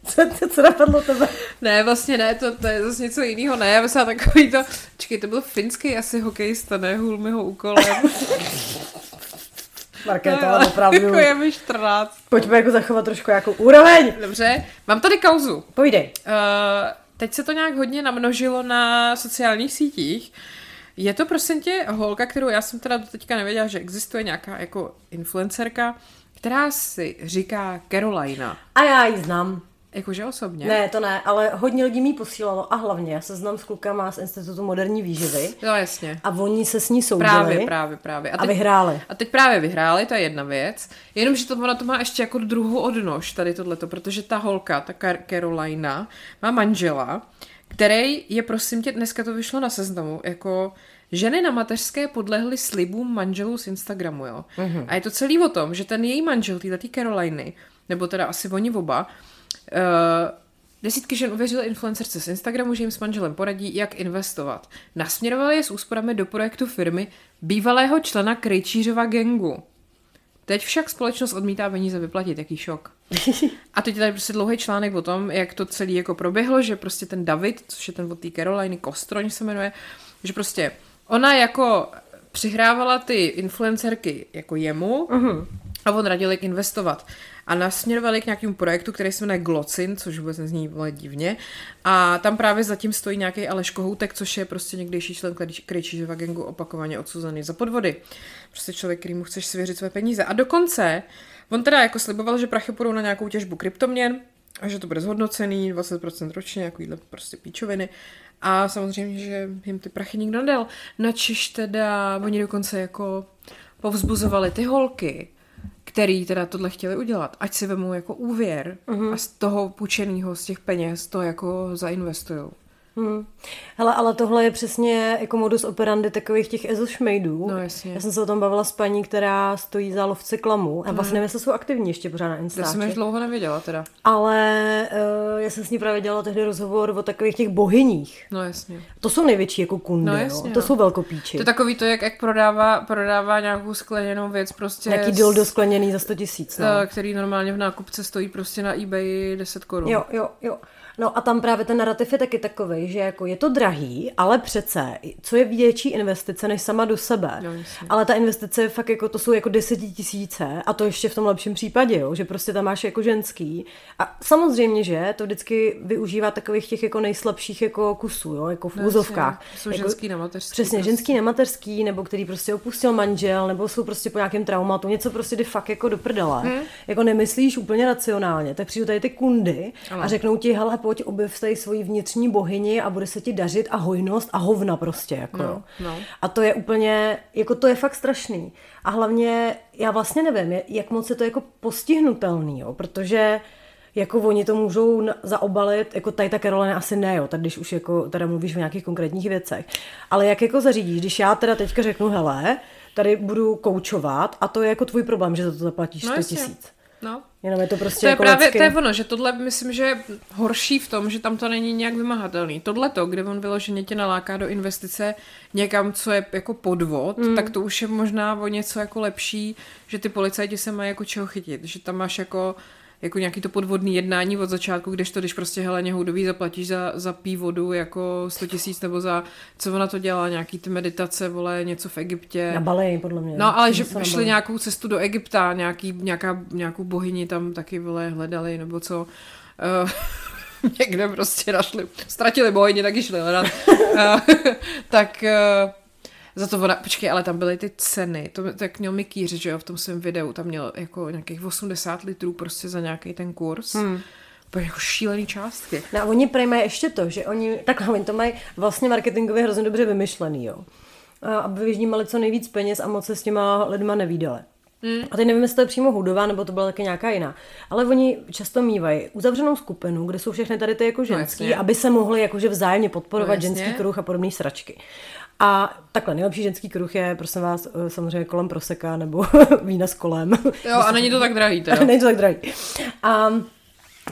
co, co, co napadlo tebe? Ne, vlastně ne, to, to je zase něco jiného. Ne, já myslím takový to... Čekej, to byl finský asi hokejista, ne? Hůl mi ho úkolem. Markéta, ale opravdu. jako je mi 14. Pojďme jako zachovat trošku jako úroveň. Dobře, mám tady kauzu. Povídej. Uh, teď se to nějak hodně namnožilo na sociálních sítích. Je to prosím tě holka, kterou já jsem teda do teďka nevěděla, že existuje nějaká jako influencerka, která si říká Carolina. A já ji znám. Jakože osobně. Ne, to ne, ale hodně lidí mi posílalo a hlavně já se znám s klukama z Institutu moderní výživy No jasně. a oni se s ní soudili Právě, právě, právě. a teď, vyhráli. a teď právě vyhráli, to je jedna věc. Jenomže to, ona to má ještě jako druhou odnož, tady tohleto, protože ta holka, ta Car- Carolina, má manžela, který je, prosím tě, dneska to vyšlo na seznamu, jako ženy na mateřské podlehly slibům manželů z Instagramu, jo. Mm-hmm. A je to celý o tom, že ten její manžel, týhletý Caroliny, nebo teda asi oni oba, uh, Desítky žen uvěřily influencerce z Instagramu, že jim s manželem poradí, jak investovat. Nasměrovali je s úsporami do projektu firmy bývalého člena Krejčířova gengu. Teď však společnost odmítá peníze vyplatit, jaký šok. A teď je tady prostě dlouhý článek o tom, jak to celé jako proběhlo, že prostě ten David, což je ten od té Caroliny, Kostroň se jmenuje, že prostě ona jako přihrávala ty influencerky jako jemu uh-huh. a on radil, jak investovat. A nasměrovali k nějakému projektu, který se jmenuje Glocin, což vůbec nezní divně. A tam právě zatím stojí nějaký Aleš Kohoutek, což je prostě někdejší člen Krejčířova gengu opakovaně odsuzený za podvody. Prostě člověk, který mu chceš svěřit své peníze. A dokonce on teda jako sliboval, že prachy půjdou na nějakou těžbu kryptoměn, a že to bude zhodnocený, 20% ročně, takovýhle prostě píčoviny. A samozřejmě, že jim ty prachy nikdo nedal. Načiž teda oni dokonce jako povzbuzovali ty holky, který teda tohle chtěli udělat, ať si vemou jako úvěr uh-huh. a z toho půjčeného, z těch peněz to jako zainvestujou. Hmm. Hele, ale tohle je přesně jako modus operandi takových těch ezošmejdů. No jasně. Já jsem se o tom bavila s paní, která stojí za lovce klamu. A vlastně nevím, jestli jsou aktivní ještě pořád na Já jsem již dlouho nevěděla teda. Ale uh, já jsem s ní právě dělala tehdy rozhovor o takových těch bohyních. No jasně. To jsou největší jako kundy, No jasně, To no. jsou velkopíči. To je takový to, jak, jak prodává, prodává nějakou skleněnou věc prostě. Nějaký dildo skleněný za 100 tisíc. No. eh, který normálně v nákupce stojí prostě na eBay 10 korun. Jo, jo, jo. No a tam právě ten narrativ je taky takový, že jako je to drahý, ale přece, co je větší investice než sama do sebe. Jasně. ale ta investice je fakt jako, to jsou jako desetitisíce a to ještě v tom lepším případě, jo, že prostě tam máš jako ženský. A samozřejmě, že to vždycky využívá takových těch jako nejslabších jako kusů, jo, jako v No, úzovkách. Jsou jako, ženský na mateřský. Přesně, prostě. ženský nematerský, nebo který prostě opustil manžel, nebo jsou prostě po nějakém traumatu, něco prostě jde fakt jako do prdele. Hmm. Jako nemyslíš úplně racionálně, tak přijdou tady ty kundy Ano. a řeknou ti, hele, pojď objev tady svoji vnitřní bohyni a bude se ti dařit a hojnost a hovna prostě, jako No, no. A to je úplně, jako to je fakt strašný. A hlavně, já vlastně nevím, jak moc je to jako postihnutelný, jo, protože jako oni to můžou zaobalit, jako tady ta Karolina asi ne, jo, tak když už jako teda mluvíš o nějakých konkrétních věcech. Ale jak jako zařídíš, když já teda teďka řeknu, hele, tady budu koučovat a to je jako tvůj problém, že za to zaplatíš No 100 jasně. tisíc. No. Jenom je to prostě To je jako právě, lidsky. to je ono, že tohle myslím, že je horší v tom, že tam to není nějak vymahatelný. Tohle to, kde on vyloženě tě naláká do investice někam, co je jako podvod, mm. tak to už je možná o něco jako lepší, že ty policajti se mají jako čeho chytit, že tam máš jako jako nějaký to podvodný jednání od začátku, když to, když prostě Heleně Houdový zaplatíš za, za pí vodu jako 100 tisíc nebo za, co ona to dělala, nějaký ty meditace, vole, něco v Egyptě. Na Bali, podle mě. No, ale že šli nějakou cestu do Egypta, nějaký, nějaká, nějakou bohyni tam taky vole hledali, nebo co. Uh, někde prostě našli, ztratili bohyni, taky šli hledat. uh, tak uh, za to ona, počkej, ale tam byly ty ceny, to tak měl Mikýř, že jo, v tom svém videu, tam měl jako nějakých 80 litrů prostě za nějaký ten kurz. Hmm. Úplně jako šílený částky. No a oni prej mají ještě to, že oni, takhle oni to mají vlastně marketingově hrozně dobře vymyšlený, jo. A Aby vyždímali co nejvíc peněz a moc se s těma lidma nevídali. Mm. A teď nevím, jestli to je přímo hudová, nebo to byla taky nějaká jiná. Ale oni často mývají uzavřenou skupinu, kde jsou všechny tady ty jako ženský, jasně. aby se mohli jakože vzájemně podporovat No, no, jasně. ženský kruh a podobné sračky. A takhle, nejlepší ženský kruh je, prosím vás, eh, samozřejmě kolem proseka nebo vína s kolem. Jo, a není to tak drahý teda. Není to tak drahý. A,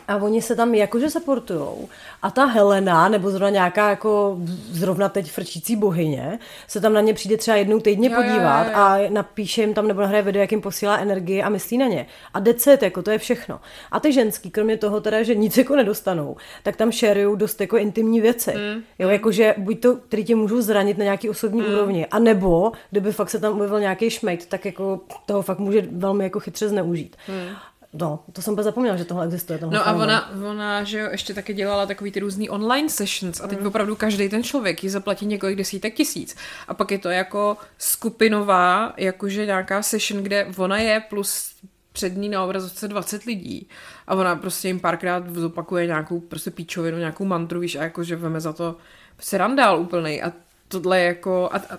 a oni se tam jakože supportujou. A ta Helena, nebo zrovna nějaká jako zrovna teď frčící bohyně, se tam na ně přijde třeba jednou týdně Jo, jo, podívat jo, jo. a napíše jim tam nebo nahraje video, jak jim posílá energii a myslí na ně. A decet, jako to je všechno. A ty ženský, kromě toho teda, že nic jako nedostanou, tak tam shareují dost jako intimní věci. Mm. Jo, jakože buď to, který tě můžou zranit na nějaký osobní mm. úrovni, a nebo kdyby fakt se tam objevil nějaký šmejt, tak jako toho fakt může velmi jako chytře zneužít. Mm. No, to jsem zapomněla, že tohle existuje. Tohle No a ona, ona, že jo, ještě taky dělala takový ty různý online sessions a teď opravdu každý ten člověk ji zaplatí několik desítek tisíc. A pak je to jako skupinová, jakože nějaká session, kde ona je plus před ní na obrazovce 20 lidí a ona prostě jim párkrát zopakuje nějakou prostě píčovinu, nějakou mantru, víš, a jakože veme za to prostě randál úplnej a tohle jako a, a,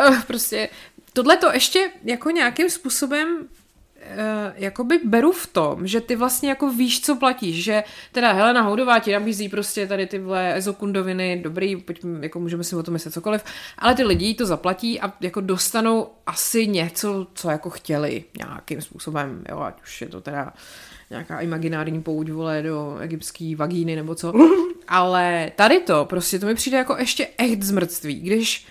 a, prostě tohle to ještě jako nějakým způsobem jakoby beru v tom, že ty vlastně jako víš, co platíš, že teda Helena Houdová ti nabízí prostě tady tyhle ezokundoviny, dobrý, pojďme, jako můžeme si o tom myslet cokoliv, ale ty lidi to zaplatí a jako dostanou asi něco, co jako chtěli nějakým způsobem, jo, ať už je to teda nějaká imaginární pouť, vole, do egyptský vagíny nebo co, ale tady to, prostě to mi přijde jako ještě echt zmrtství, když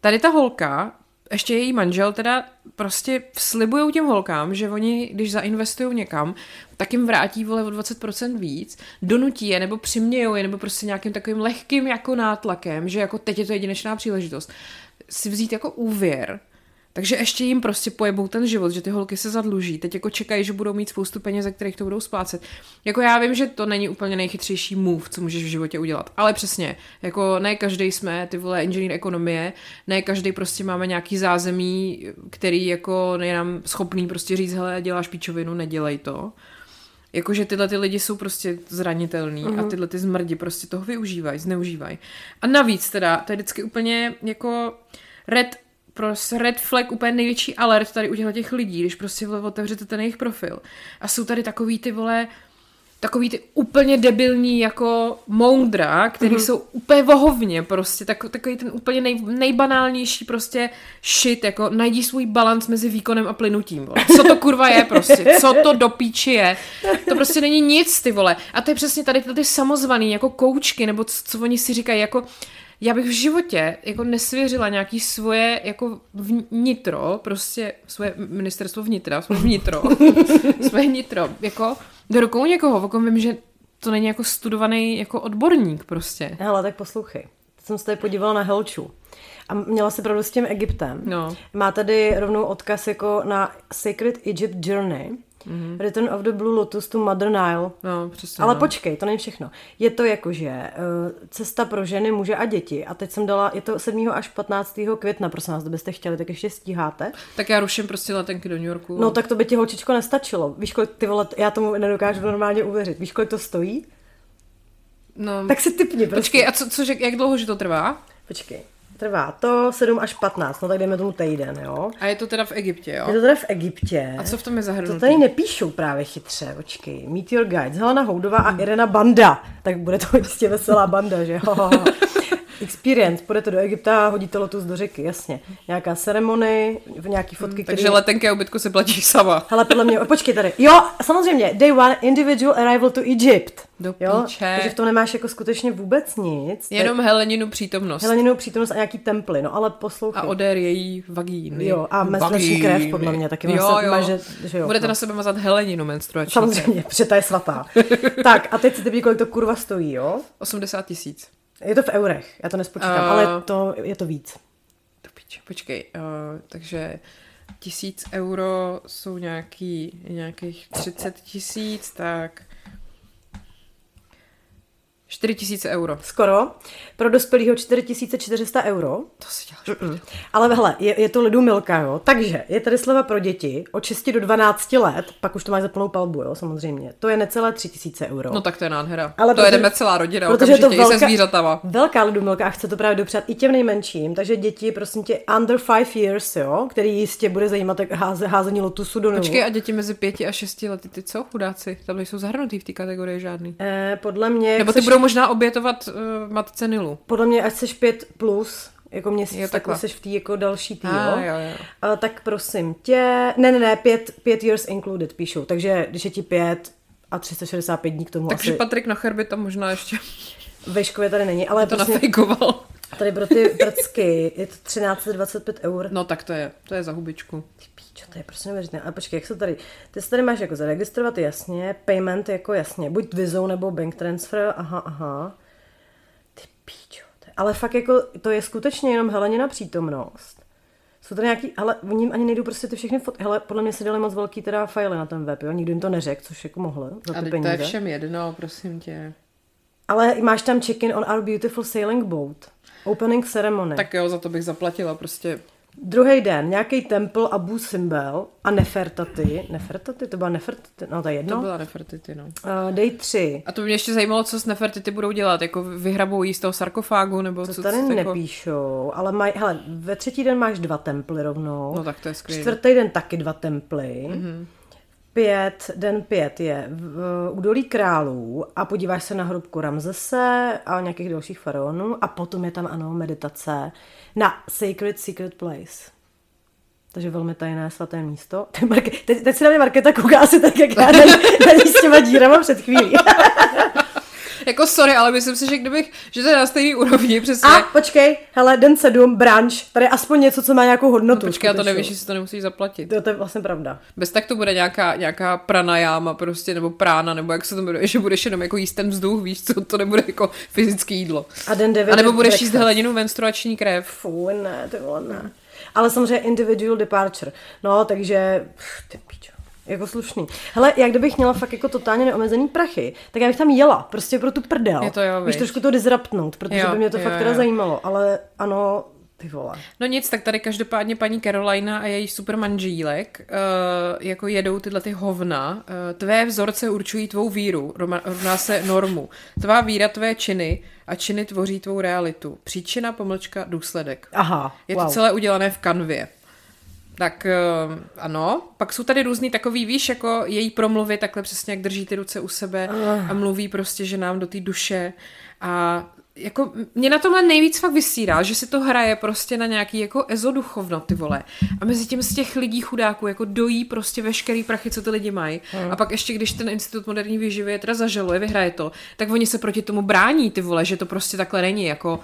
tady ta holka ještě její manžel teda prostě slibují těm holkám, že oni, když zainvestují někam, tak jim vrátí vole o 20% víc, donutí je, nebo přimějou je, nebo prostě nějakým takovým lehkým jako nátlakem, že jako teď je to jedinečná příležitost, si vzít jako úvěr, takže ještě jim prostě pojebou ten život, že ty holky se zadluží. Teď jako čekají, že budou mít spoustu peněz, ze kterých to budou splácet. Jako já vím, že to není úplně nejchytřejší move, co můžeš v životě udělat. Ale přesně, jako ne každý jsme ty vole inženýr ekonomie, ne každý prostě máme nějaký zázemí, který jako je nám schopný prostě říct, hele, děláš píčovinu, nedělej to. Jakože tyhle ty lidi jsou prostě zranitelní mm-hmm. a tyhle ty zmrdi prostě toho využívají, zneužívají. A navíc teda, to je vždycky úplně jako red, prostě red flag, úplně největší alert tady u těchto těch lidí, když prostě otevřete ten jejich profil. A jsou tady takový ty vole, takový ty úplně debilní jako moudra, který mm-hmm. jsou úplně vohovně prostě, tak, takový ten úplně nej, nejbanálnější prostě shit, jako najdi svůj balans mezi výkonem a plynutím, vole. Co to kurva je prostě, co to do píči je. To prostě není nic, ty vole. A to je přesně tady ty, ty samozvaný, jako koučky, nebo co, co oni si říkají, jako já bych v životě jako nesvěřila nějaký svoje jako vnitro, prostě svoje ministerstvo vnitra, svoje vnitro, svoje vnitro, jako do rukou někoho, o kom vím, že to není jako studovaný jako odborník prostě. Hele, tak poslouchej. Teď jsem se tady podívala na Helču. A měla se pravdu s tím Egyptem. No. Má tady rovnou odkaz jako na Sacred Egypt Journey. Mm-hmm. Return of the Blue Lotus to Mother Nile. No, přesně. Ale no. počkej, to není všechno. Je to jakože uh, cesta pro ženy, muže a děti. A teď jsem dala, je to 7. až 15. května, prosím vás, kdybyste chtěli, tak ještě stíháte. Tak já ruším prostě letenky do New Yorku. No tak to by ti holčičko nestačilo. Víš, kolik ty vole, já tomu nedokážu normálně uvěřit. Víš, kolik to stojí? no. Tak si typni, prostě. Počkej, a co, co, jak dlouho, že to trvá? Počkej. Trvá to 7 až 15, no tak dejme tomu týden, jo. A je to teda v Egyptě, jo? Je to teda v Egyptě. A co v tom je To zahrnutý? tady nepíšou právě chytře, počkej. Meet your guides, Helena Houdová a Irena Banda. Tak bude to jistě veselá banda, že jo? experience. Půjdete do Egypta, hodíte lotus do řeky, jasně. Nějaká ceremonie, v nějaký fotky, Takže letenky a ubytku se platí sama. Hele, podle mě, počkej tady. Jo, samozřejmě, day one, individual arrival to Egypt. Do jo? píče. Takže v tom nemáš jako skutečně vůbec nic. Jenom Heleninu přítomnost. Heleninu přítomnost a nějaký temply, no ale poslouchej. A odér její vagíny. Jo, a menstruační krev, podle mě, taky jo, jo. maže- že jo, Budete no. na sebe mazat Heleninu menstruační. Samozřejmě, protože ta je svatá. tak, a teď si ty kolik to kurva stojí, jo? 80 tisíc. Je to v eurech, já to nespočítám, A- ale to, je to víc. To piče, počkej, uh, takže tisíc euro jsou nějaký, nějakých 30 tisíc, tak 4 tisíce euro. Skoro. Pro dospělého 4400 euro. To si děláš. Mm. Ale hele, je, je to lidu milka, jo. Takže je tady sleva pro děti od 6 do 12 let, pak už to máš za plnou palbu, jo, samozřejmě. To je necelé 3000 euro. No tak to je nádhera. Ale to protože- jedeme celá rodina, protože to i se velká- zvířatama. Velká lidumilka a chce to právě dopřát i těm nejmenším, takže děti, prosím tě, under five years, jo, který jistě bude zajímat jak háze, házení lotusu do Nilu. Počkej, a děti mezi pěti a šesti lety, ty co, chudáci? Tam nejsou zahrnutý v té kategorii žádný. Eh, podle mě, Nebo ty budou možná obětovat uh, matce Nilu. podle mě, ať seš 5 plus, jako měsíc, Jo, tak seš v té jako další tý, A, jo. jo, jo. A, tak prosím tě, ne, ne, ne, pět, pět years included píšu, takže když je ti pět a 365 dní k tomu Takže asi Patrik Nacher by tam možná ještě ve škově tady není, ale to prostě nafejkoval. Tady pro ty prcky je to 1325 eur. No tak to je, to je za hubičku. Ty píčo, to je prostě neuvěřitelné. Ale počkej, jak se tady, ty se tady máš jako zaregistrovat jasně, payment jako jasně, buď Vizou nebo bank transfer, aha, aha. Ty píčo, to je, ale fakt jako, to je skutečně jenom Helenina přítomnost. Jsou tady nějaký, ale oni ani nejdou prostě ty všechny fotky. Hele, podle mě si dali moc velký teda file na ten web, jo? Nikdo jim to neřekl, což jako mohli za A ty teď to peníze. je všem jedno, prosím tě. Ale máš tam check-in on our beautiful sailing boat. Opening ceremony. Tak jo, za to bych zaplatila prostě. Druhý den, nějaký temple Abu Simbel a Nefertati. Nefertati? To byla Nefertati? No to je jedno. To byla Nefertiti, no. Uh, day 3. A to by mě ještě zajímalo, co s Nefertiti budou dělat, jako vyhrabou jí z toho sarkofágu, nebo To co tady co, jako... nepíšou, ale maj, hele, ve třetí den máš dva temply rovnou. No tak to je skvělé. Čtvrtý den taky dva temply. Mm-hmm. Pět, den pět je v, údolí králů a podíváš se na hrobku Ramzese a nějakých dalších faraonů a potom je tam, ano, meditace na Sacred Secret Place. Takže velmi tajné svaté místo. Ty Marke, teď, teď se na mě Marketa kouká asi tak, jak já na, na s těma dírama před chvílí. Jako sorry, ale myslím si, že kdybych, že to je na stejný úrovni, přesně. A počkej, hele, den sedm, branč, tady aspoň něco, co má nějakou hodnotu. Počkej, a to nevíš, jestli to nemusíš zaplatit. To, to je vlastně pravda. Bez tak to bude nějaká, nějaká pranajáma prostě, nebo prána, nebo jak se to jmenuje, že budeš jenom jako jíst ten vzduch, víš co, to nebude jako fyzické jídlo. A den devět A nebo budeš jíst heleninu menstruační krev. Fuj, ne, ty vole, ne. Ale samozřejmě individual departure. No, takže, pff, ty pičo. Jako slušný. Hele, jak kdybych měla fakt jako totálně neomezený prachy, tak já bych tam jela, prostě pro tu prdel. Je to jo, Víš, trošku to disruptnout, protože Jo, by mě to jo, fakt teda jo. zajímalo, ale ano, ty vole. No nic, tak tady každopádně paní Carolina a její super manžílek uh, jako jedou tyhle ty hovna. Uh, tvé vzorce určují tvou víru, rovná se normu. Tvá víra, tvé činy a činy tvoří tvou realitu. Příčina, pomlčka, důsledek. Aha, Je wow. to celé udělané v kanvě. Tak uh, ano, pak jsou tady různý takový, víš, jako její promluvy, takhle přesně, jak drží ty ruce u sebe a mluví prostě, že nám do té duše a jako mě na tomhle nejvíc fakt vysírá, že si to hraje prostě na nějaký jako ezoduchovno, ty vole. A mezi tím z těch lidí chudáků jako dojí prostě veškerý prachy, co ty lidi mají. A pak ještě, když ten Institut moderní výživy je teda zažaluje, vyhraje to, tak oni se proti tomu brání, ty vole, že to prostě takhle není, jako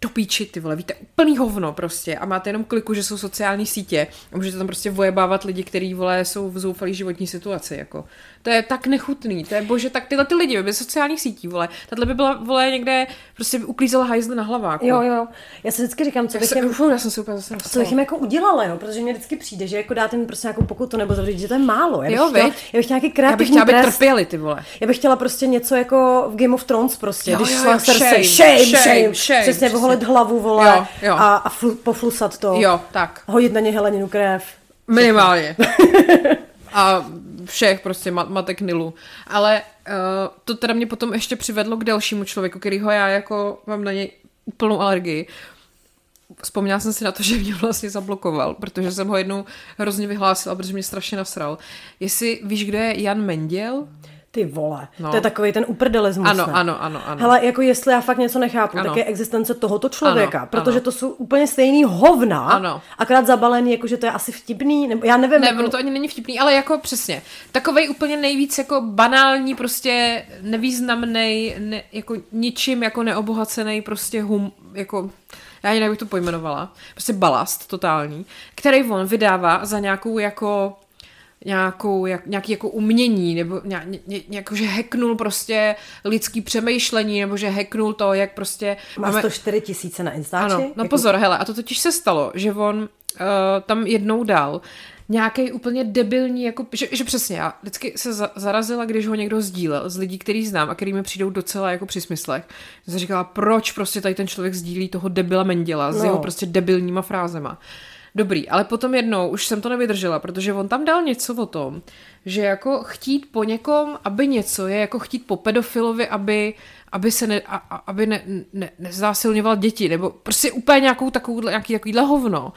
do píči, ty vole, víte, úplný hovno prostě a máte jenom kliku, že jsou sociální sítě a můžete tam prostě vojebávat lidi, kteří, vole, jsou v zoufalý životní situaci, jako. To je tak nechutný, to je bože, tak tyhle ty lidi bez sociálních sítí, vole, tahle by byla, vole, někde, prostě uklízela hajzly na hlaváku. Jo, jo. Já si vždycky říkám, co bych se, jim, uf, já jsem se úplně zase co bych jim jako udělala, jo? protože mě vždycky přijde, že jako dát jim prostě nějakou pokutu nebo zavřít, že to je málo. Já bych, Jo, chtěla, já bych nějaký Já bych kreativní chtěla, aby trest. trpěli, ty vole. Já bych chtěla prostě něco jako v Game of Thrones prostě, Jo, když jo, jo, Cersei, shame, shame, shame, shame, shame, přesně voholit hlavu, vole, Jo, jo. a, a flu, poflusat to, Jo, tak. hodit na ně heleninu krev. Minimálně. A všech prostě mat, matek Nilu. Ale uh, to teda mě potom ještě přivedlo k dalšímu člověku, kterýho já jako mám na něj úplnou alergii. Vzpomněla jsem si na to, že mě vlastně zablokoval, protože jsem ho jednou hrozně vyhlásila, protože mě strašně nasral. Jestli víš, kdo je Jan Menděl? Ty vole, No. to je takový ten uprdelismus, Ano, ne? ano, ano, ano. Hele, jako jestli já fakt něco nechápu, Ano. tak je existence tohoto člověka, Ano, protože ano. to jsou úplně stejný hovna, Ano. akorát zabalený, jako že to je asi vtipný, nebo já nevím. Ne, jako... ono to ani není vtipný, ale jako přesně. Takovej úplně nejvíc jako banální, prostě nevýznamný, ne, jako ničím jako neobohacený prostě hum, jako já ani nevím, jak to pojmenovala, prostě balast totální, který on vydává za nějakou jako nějakou, jak, nějaký jako umění, nebo ně, ně, jako, že hacknul prostě lidský přemýšlení, nebo že hacknul to, jak prostě... Má 104 tisíce na Instači? Ano, no jako... pozor, hele, a to totiž se stalo, že on uh, tam jednou dal nějaký úplně debilní, jako, že, že přesně, já vždycky se za, zarazila, když ho někdo sdílel z lidí, který znám a který mi přijdou docela jako při smyslech. Jsem říkala, proč prostě tady ten člověk sdílí toho debila Menděla s No. jeho prostě debilníma frázema. Dobrý, ale potom jednou už jsem to nevydržela, protože on tam dal něco o tom, že jako chtít po někom, aby něco je jako chtít po pedofilovi, aby, aby se ne, a, aby ne, ne, neznásilňoval děti, nebo prostě úplně nějakou takovou, nějaký takovýhle hovno.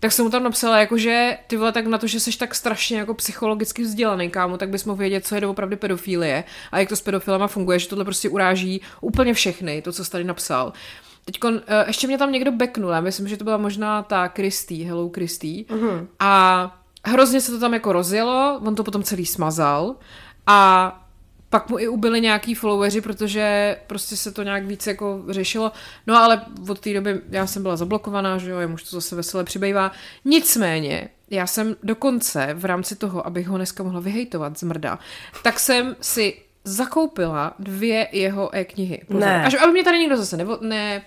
Tak jsem mu tam napsala, jako, že ty vole, tak na to, že jsi tak strašně jako psychologicky vzdělaný, kámo, tak bys mohl vědět, co je doopravdy pedofilie a jak to s pedofilama funguje, že tohle prostě uráží úplně všechny, to, co jsi tady napsal. Teď uh, ještě mě tam někdo beknul, já myslím, že to byla možná ta Kristý, Hello Kristý. Uh-huh. A hrozně se to tam jako rozjelo, on to potom celý smazal a pak mu i ubyli nějaký followeri, protože prostě se to nějak víc jako řešilo. No ale od té doby já jsem byla zablokovaná, že jo, jemu už to zase veselé přibývá. Nicméně, já jsem dokonce v rámci toho, abych ho dneska mohla vyhejtovat z mrda, tak jsem si zakoupila dvě jeho e-knihy. Pozor. Ne. Až aby mě tady někdo zase nebo, ne,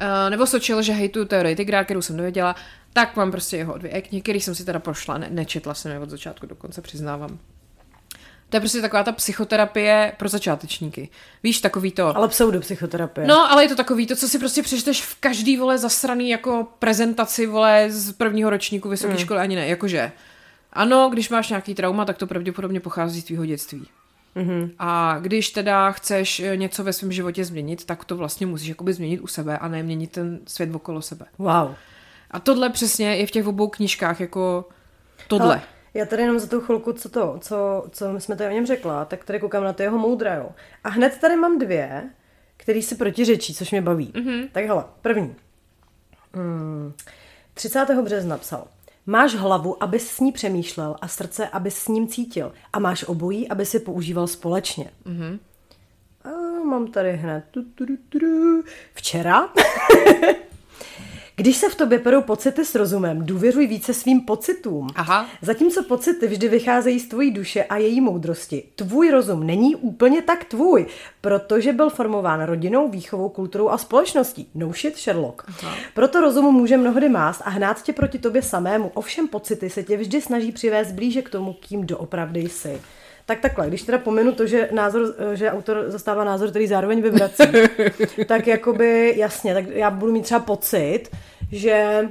uh, nebo sočil, že hejtuju teorii tygra, kterou jsem nevěděla, tak mám prostě jeho dvě e-knihy, které jsem si teda prošla, ne, nečetla jsem je od začátku, dokonce přiznávám. To je prostě taková ta psychoterapie pro začátečníky. Víš, takový to... Ale pseudopsychoterapie. No, ale je to takový to, co si prostě přečteš v každý, vole, zasraný jako prezentaci, vole, z prvního ročníku vysoké Hmm. školy, ani ne, jakože. Ano, když máš nějaký trauma, tak to pravděpodobně pochází z tvýho dětství. Mhm. Mm-hmm. A když teda chceš eh, něco ve svém životě změnit, tak to vlastně musíš jakoby změnit u sebe a ne měnit ten svět okolo sebe. Wow. A tohle přesně je v těch obou knížkách jako tohle. Ale já tady jenom za tu chvilku, co to, co, co jsme tady o něm řekla, tak tady koukám na ty jeho moudra, jo. A hned tady mám dvě, který si protiřečí, což mě baví. Mm-hmm. Tak hele, první. Hmm. 30. března psal. Máš hlavu, abys s ní přemýšlel a srdce, abys s ním cítil. A máš obojí, aby si používal společně. Mm-hmm. A mám tady hned. Včera Když se v tobě perou pocity s rozumem, důvěřuj více svým pocitům. Aha. Zatímco pocity vždy vycházejí z tvojí duše a její moudrosti, tvůj rozum není úplně tak tvůj, protože byl formován rodinou, výchovou, kulturou a společností. No shit, Sherlock. Aha. Proto rozumu může mnohdy mást a hnát tě proti tobě samému. Ovšem pocity se tě vždy snaží přivést blíže k tomu, kým doopravdy jsi. Tak takhle, když teda pomenu to, že, názor, že autor zastává názor, který zároveň vyvrací, tak jakoby jasně, tak já budu mít třeba pocit, že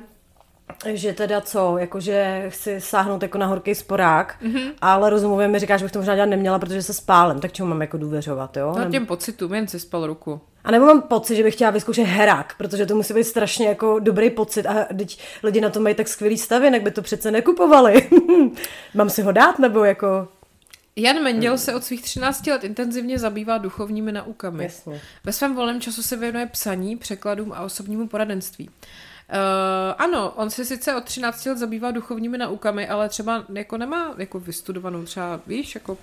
že teda co, jakože chci sáhnout jako na horký sporák, mm-hmm. ale rozumově mi říká, že bych to možná dělat neměla, protože se spálem, tak čemu mám jako důvěřovat, jo? No těm pocitům, jen si spal ruku. a nebo mám pocit, že bych chtěla vyzkoušet herák, protože to musí být strašně jako dobrý pocit a teď lidi na to mají tak skvělý stavy, jak by to přece nekupovali. mám si ho dát, nebo jako... Jan Menděl se od svých 13 let intenzivně zabývá duchovními naukami. Jasně. Ve svém volném času se věnuje psaní, překladům a osobnímu poradenství. Uh, ano, on se sice od 13 let zabývá duchovními naukami, ale třeba jako nemá jako vystudovanou třeba, víš, jako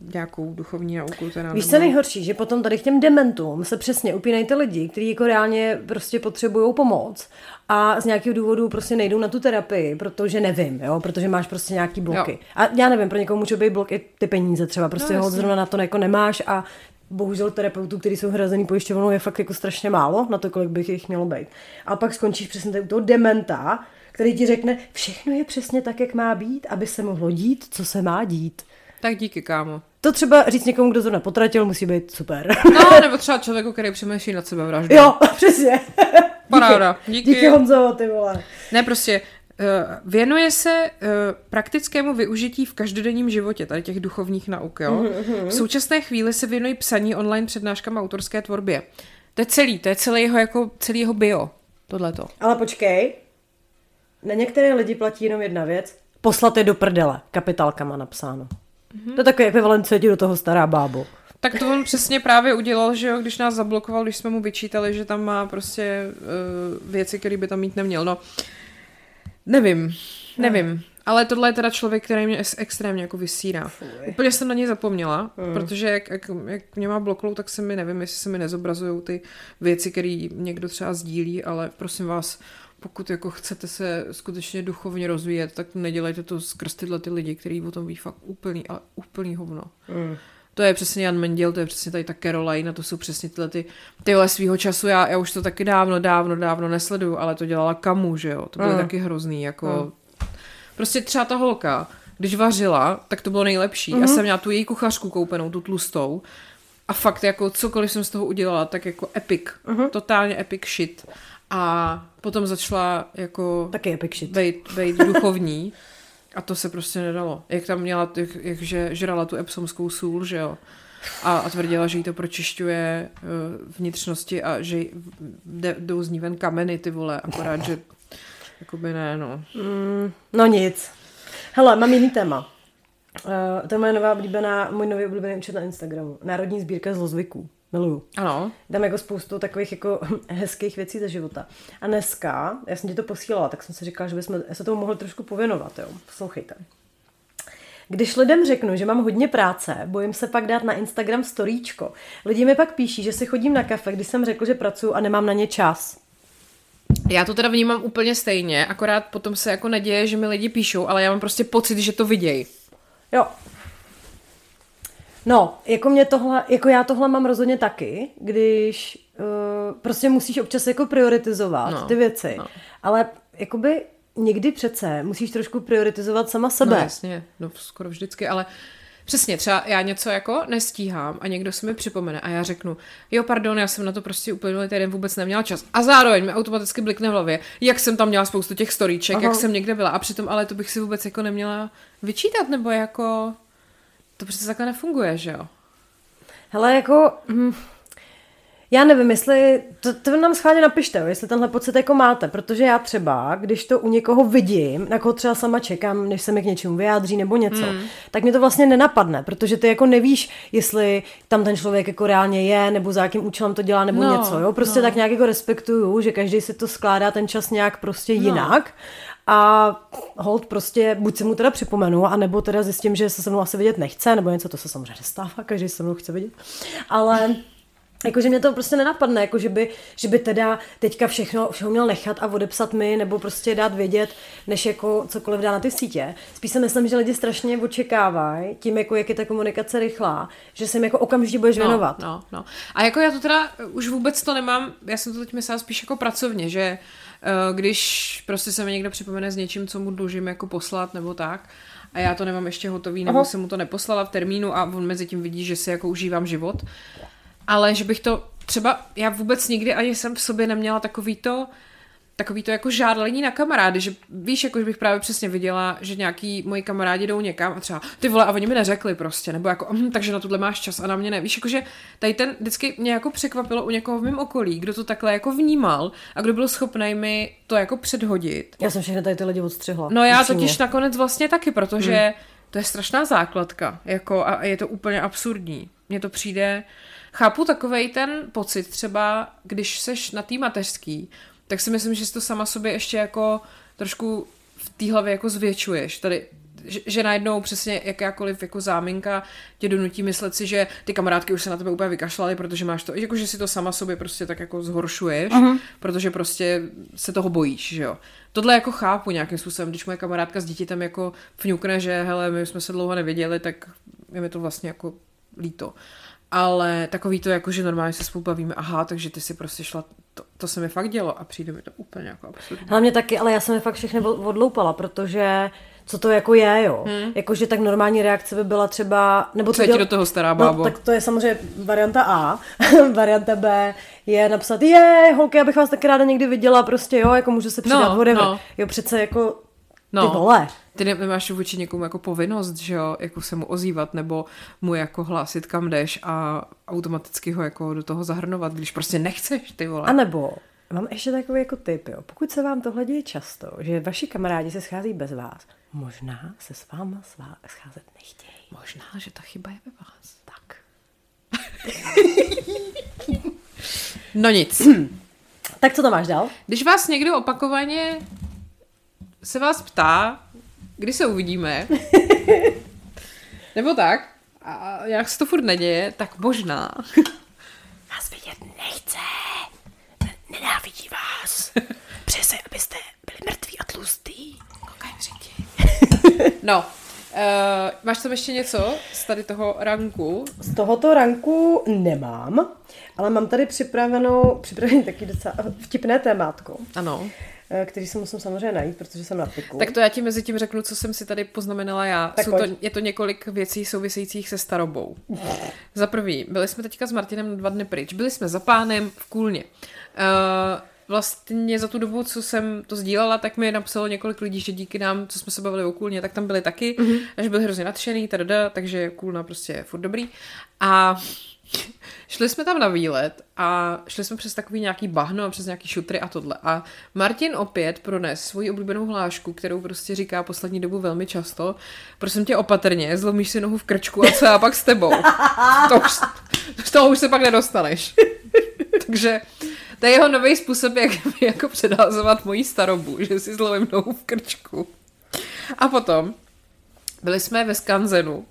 nějakou duchovní nauku. Teda, Víš, nebo- co je nejhorší, že potom tady k těm dementům se přesně upínají ty lidi, kteří jako reálně prostě potřebují pomoc a z nějakého důvodu prostě nejdou na tu terapii, protože nevím, jo, protože máš prostě nějaký bloky. Jo. A já nevím, pro někoho může být blok i ty peníze třeba, prostě No, ho zrovna na to jako nemáš a bohužel terapeutů, kteří jsou hrazený pojišťovnou, je fakt jako strašně málo na to, kolik bych jich mělo být. A pak skončíš přesně tady u toho dementa, který ti řekne, všechno je přesně tak, jak má být, aby se mohlo dít, co se má dít. Tak díky, kámo. To třeba říct někomu, kdo zrovna potratil, musí být super. No, nebo třeba člověku, který přemýšlí nad sebe vraždu. jo, přesně. Paráda, díky. Díky Honzo, ty vole. Ne, prostě uh, věnuje se uh, praktickému využití v každodenním životě tady těch duchovních nauk. Jo? V současné chvíli se věnuje psaní online přednáškám autorské tvorbě. To je celý, to je celý jeho, jako, celý jeho bio. Tohleto. Ale počkej, na některé lidi platí jenom jedna věc. Poslat je do prdele, kapitálkama napsáno. Mm-hmm. To je takový ekvivalent, co do toho stará bábo. Tak to on přesně právě udělal, že jo, když nás zablokoval, když jsme mu vyčítali, že tam má prostě uh, věci, které by tam mít neměl. No, nevím, nevím. Ale tohle je teda člověk, který mě extrémně jako vysírá. Fuj. Úplně jsem na něj zapomněla, mm. protože jak, jak, jak mě má bloklou, tak se mi nevím, jestli se mi nezobrazují ty věci, které někdo třeba sdílí, ale prosím vás, pokud jako chcete se skutečně duchovně rozvíjet, tak nedělejte to skrz tyhle ty lidi, kteří o tom ví fakt úplný, a úplný hovno. Mm. To je přesně Jan Menděl, to je přesně tady ta Caroline, a to jsou přesně tyhle ty, tyhle svýho času, já, já už to taky dávno, dávno, dávno nesleduju, ale to dělala Kamu, že jo, to bylo mm. taky hrozný, jako, mm. prostě třeba ta holka, když vařila, tak to bylo nejlepší. Mm-hmm. Já jsem měla tu její kuchařku koupenou, tu tlustou, a fakt jako cokoliv jsem z toho udělala, tak jako epic. Uh-huh. Totálně epic shit. A potom začala jako... Taky epic shit. Bejt, bejt duchovní. A to se prostě nedalo. Jak tam měla, jak, jak že žrala tu epsomskou sůl, že jo. A, a tvrdila, že jí to pročišťuje uh, vnitřnosti a že jde, jdou z ní ven kameny, ty vole, akorát, že jakoby ne, no. Mm, no nic. Hele, mám jiný téma. Uh, to je moje nová oblíbená, můj nový oblíbený účet na Instagramu. Národní sbírka zlozvyků. Miluju. Ano. Dám jako spoustu takových jako hezkých věcí ze života. A dneska, já jsem ti to posílala, tak jsem si říkala, že bychom se tomu mohli trošku pověnovat, jo. Poslouchejte. Když lidem řeknu, že mám hodně práce, bojím se pak dát na Instagram storíčko. Lidi mi pak píší, že si chodím na kafe, když jsem řekl, že pracuji a nemám na ně čas. Já to teda vnímám úplně stejně, akorát potom se jako neděje, že mi lidi píšou, ale já mám prostě pocit, že to vidějí. Jo, No, jako mě tohle, jako já tohle mám rozhodně taky, když uh, prostě musíš občas jako prioritizovat no, ty věci, no. ale jakoby někdy přece musíš trošku prioritizovat sama sebe. No jasně, no skoro vždycky, ale Přesně, třeba já něco jako nestíhám a někdo se mi připomene a já řeknu, jo, pardon, já jsem na to prostě úplně týden vůbec neměla čas. A zároveň mi automaticky blikne v hlavě, jak jsem tam měla spoustu těch storíček, Aha. jak jsem někde byla a přitom ale to bych si vůbec jako neměla vyčítat, nebo jako to přece takhle nefunguje, že jo? Hele, jako... Hm, já nevím, jestli, to, to nám schválně napište, jestli tenhle pocit jako máte, protože já třeba, když to u někoho vidím, na koho třeba sama čekám, než se mi k něčemu vyjádří nebo něco, mm. tak mi to vlastně nenapadne, protože ty jako nevíš, jestli tam ten člověk jako reálně je, nebo za jakým účelem to dělá, nebo no, něco, jo, prostě no. tak nějak jako respektuju, že každý si to skládá ten čas nějak prostě no. A hold prostě, buď se mu teda připomenu, anebo teda zjistím, že se se mnou asi vidět nechce, nebo něco, to se samozřejmě stává, každý se mnou chce vidět. Ale Jakože mě to prostě nenapadne, jako že by, že by teda teďka všechno, všechno měl nechat a odepsat mi, nebo prostě dát vědět, než jako cokoliv dá na ty sítě. Spíš si myslím, že lidi strašně očekávají, tím jako jak je ta komunikace rychlá, že se jim jako okamžitě budeš no, věnovat. No, no. A jako já to teda už vůbec to nemám, já jsem to teď myslela spíš jako pracovně, že Eh, když prostě se mi někdo připomene s něčím, co mu dlužím jako poslat nebo tak, a já to nemám ještě hotový, nebo Aha. jsem mu to neposlala v termínu a on mezi tím vidí, že si jako užívám život. Ale že bych to třeba, já vůbec nikdy ani jsem v sobě neměla takový to, takový to jako žádlení na kamarády, že víš, jako bych právě přesně viděla, že nějaký moji kamarádi jdou někam a třeba ty vole a oni mi neřekli prostě, nebo jako hm, takže na tohle máš čas a na mě ne. Víš, jakože tady ten vždycky mě jako překvapilo u někoho v mém okolí, kdo to takhle jako vnímal a kdo byl schopný mi to jako předhodit. Já jsem všechny tady ty lidi odstřihla. No já totiž nakonec vlastně taky, protože hmm. to je strašná základka, jako a je to úplně absurdní. Mně to přijde, chápu takovej ten pocit třeba, když seš na tý mateřský, tak si myslím, že si to sama sobě ještě jako trošku v té hlavě jako zvětšuješ. Tady že, že najednou přesně jakákoliv jako záminka tě donutí myslet si, že ty kamarádky už se na tebe úplně vykašlaly, protože máš to, jako že si to sama sobě prostě tak jako zhoršuješ, uh-huh. protože prostě se toho bojíš, že jo. Tohle jako chápu nějakým způsobem, když moje kamarádka s dítětem jako fňukne, že hele, my jsme se dlouho nevěděli, tak je mi to vlastně jako líto. Ale takový to jako, že normálně se spolu bavíme, aha, takže ty si prostě šla to, to se mi fakt dělo a přijde mi to úplně jako absurdní. Hlavně taky, ale já jsem je fakt všechny odloupala, protože co to jako je, jo. Hmm. Jakože tak normální reakce by byla třeba... Nebo co děl... do toho stará bábo. No, tak to je samozřejmě varianta A. varianta B je napsat, je, holky, abych vás taky ráda někdy viděla, prostě jo, jako můžu se přidat, no, whatever. No. Jo, přece jako No, ty vole. Ty nemáš vůči někomu jako povinnost, že jo, jako se mu ozývat, nebo mu jako hlásit kam jdeš a automaticky ho jako do toho zahrnovat, když prostě nechceš, ty vole. A nebo Mám ještě takový jako tip, jo. Pokud se vám tohle děje často, že vaši kamarádi se schází bez vás, možná se s váma svá- scházet nechtějí. Možná, že ta chyba je ve vás. Tak. No nic. Tak co tam máš dál? Když vás někdo opakovaně se vás ptá, kdy se uvidíme, nebo tak, a jak se to furt neděje, tak možná. Vás vidět nechce. Nenávidí vás. Přese, abyste byli mrtví a tlustý. Koukaj. No, uh, máš tam ještě něco z tady toho ranku? Z tohoto ranku nemám, ale mám tady připravenou, připravený taky docela vtipné témátko, Ano. Eh, který si musím samozřejmě najít, protože jsem na piku. Tak to já ti mezi tím řeknu, co jsem si tady poznamenala já. Tak Jsou to, je to několik věcí souvisejících se starobou. za prvý, byli jsme teďka s Martinem na dva dny pryč. Byli jsme za pánem v Kůlně. Uh, vlastně za tu dobu, co jsem to sdílela, tak mi napsalo několik lidí, že díky nám, co jsme se bavili o Kůlně, tak tam byli taky, mm-hmm. že byli hrozně nadšený, tada, takže Kůlna prostě je furt dobrý. A šli jsme tam na výlet a šli jsme přes takový nějaký bahno a přes nějaký šutry a tohle. A Martin opět prones svoji oblíbenou hlášku, kterou prostě říká poslední dobu velmi často. Prosím tě opatrně, zlomíš si nohu v krčku a co já pak s tebou. To už, z toho už se pak nedostaneš. Takže to je jeho nový způsob, jak mi jako předhazovat moji starobu, že si zlomím nohu v krčku. A potom byli jsme ve Skanzenu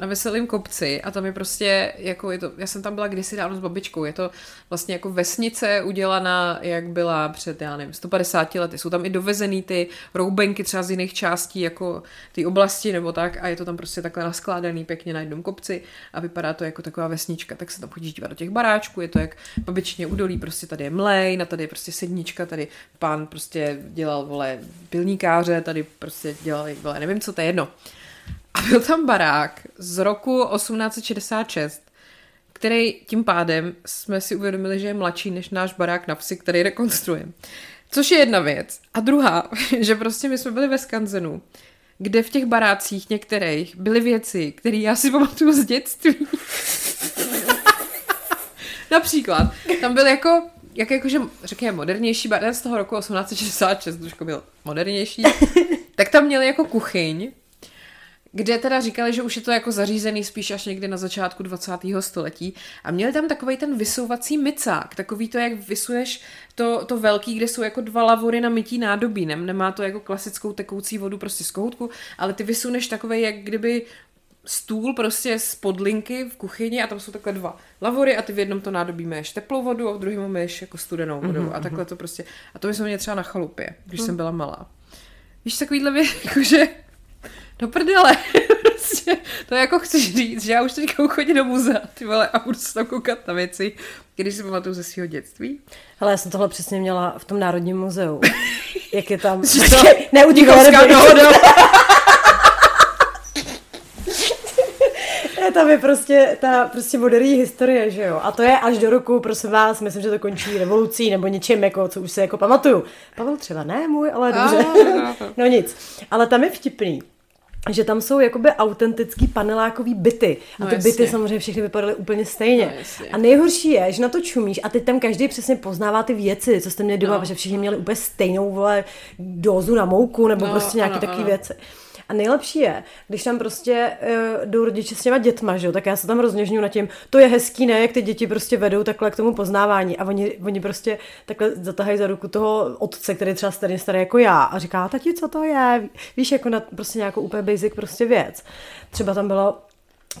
na Veselým kopci a tam je prostě, jako je to, já jsem tam byla kdysi dávno s babičkou, je to vlastně jako vesnice udělaná, jak byla před, já nevím, 150 lety. Jsou tam i dovezený ty roubenky třeba z jiných částí, jako ty oblasti nebo tak a je to tam prostě takhle naskládaný pěkně na jednom kopci a vypadá to jako taková vesnička, tak se tam chodíš dívat do těch baráčků, je to jak babičně údolí, prostě tady je mlej, na tady je prostě sednička, tady pán prostě dělal, vole, pilníkáře, tady prostě dělal, vole, nevím co, to je jedno. A byl tam barák z roku 1866, který tím pádem jsme si uvědomili, že je mladší než náš barák na vsi, který rekonstruujeme. Což je jedna věc. A druhá, že prostě my jsme byli ve Skanzenu, kde v těch barácích některých byly věci, které já si pamatuju z dětství. Například, tam byl jako, jak jakože, řekněme, modernější barák z toho roku 1866, trošku byl modernější, tak tam měli jako kuchyň, kde teda říkali, že už je to jako zařízený spíš až někdy na začátku 20. století a měli tam takový ten vysouvací micák, takový to, jak vysuješ to, to velký, kde jsou jako dva lavory na mytí nádobí, Nem, nemá to jako klasickou tekoucí vodu prostě z kohoutku, ale ty vysuneš takový, jak kdyby stůl prostě z podlinky v kuchyni a tam jsou takhle dva lavory a ty v jednom to nádobí měješ teplou vodu a v druhém měješ jako studenou vodu mm-hmm. a takhle to prostě, a to jsme měli třeba na chalupě, když mm. jsem byla malá. Víš, takovýhle věc, jakože do prdele. prostě, to jako chceš říct, že já už teďka chodím do muzea, ty vole, a budu se tam koukat na věci, když si pamatuju ze svého dětství. Ale já jsem tohle přesně měla v tom Národním muzeu. Jak je tam... To- dohoda. Ne, tam je prostě ta prostě moderní historie, že jo. A to je až do roku, prosím vás, myslím, že to končí revolucí nebo něčím, jako, co už se jako pamatuju. Pavel třeba ne můj, ale dobře. no nic. Ale tam je vtipný že tam jsou jakoby autentický panelákový byty. A No ty jasně. byty samozřejmě všechny vypadaly úplně stejně. No jasně. a nejhorší je, že na to čumíš a teď tam každý přesně poznává ty věci, co jste měli doma, No. protože všichni měli úplně stejnou vole dózu na mouku nebo No, prostě nějaké takové věci. A nejlepší je, když tam prostě uh, jdou rodiče s těma dětma, že jo, tak já se tam rozněžňu nad tím, to je hezký, ne, jak ty děti prostě vedou takhle k tomu poznávání a oni, oni prostě takhle zatahají za ruku toho otce, který třeba stejně starý jako já a říká, tati, co to je, víš, jako na prostě nějakou úplně basic prostě věc. Třeba tam bylo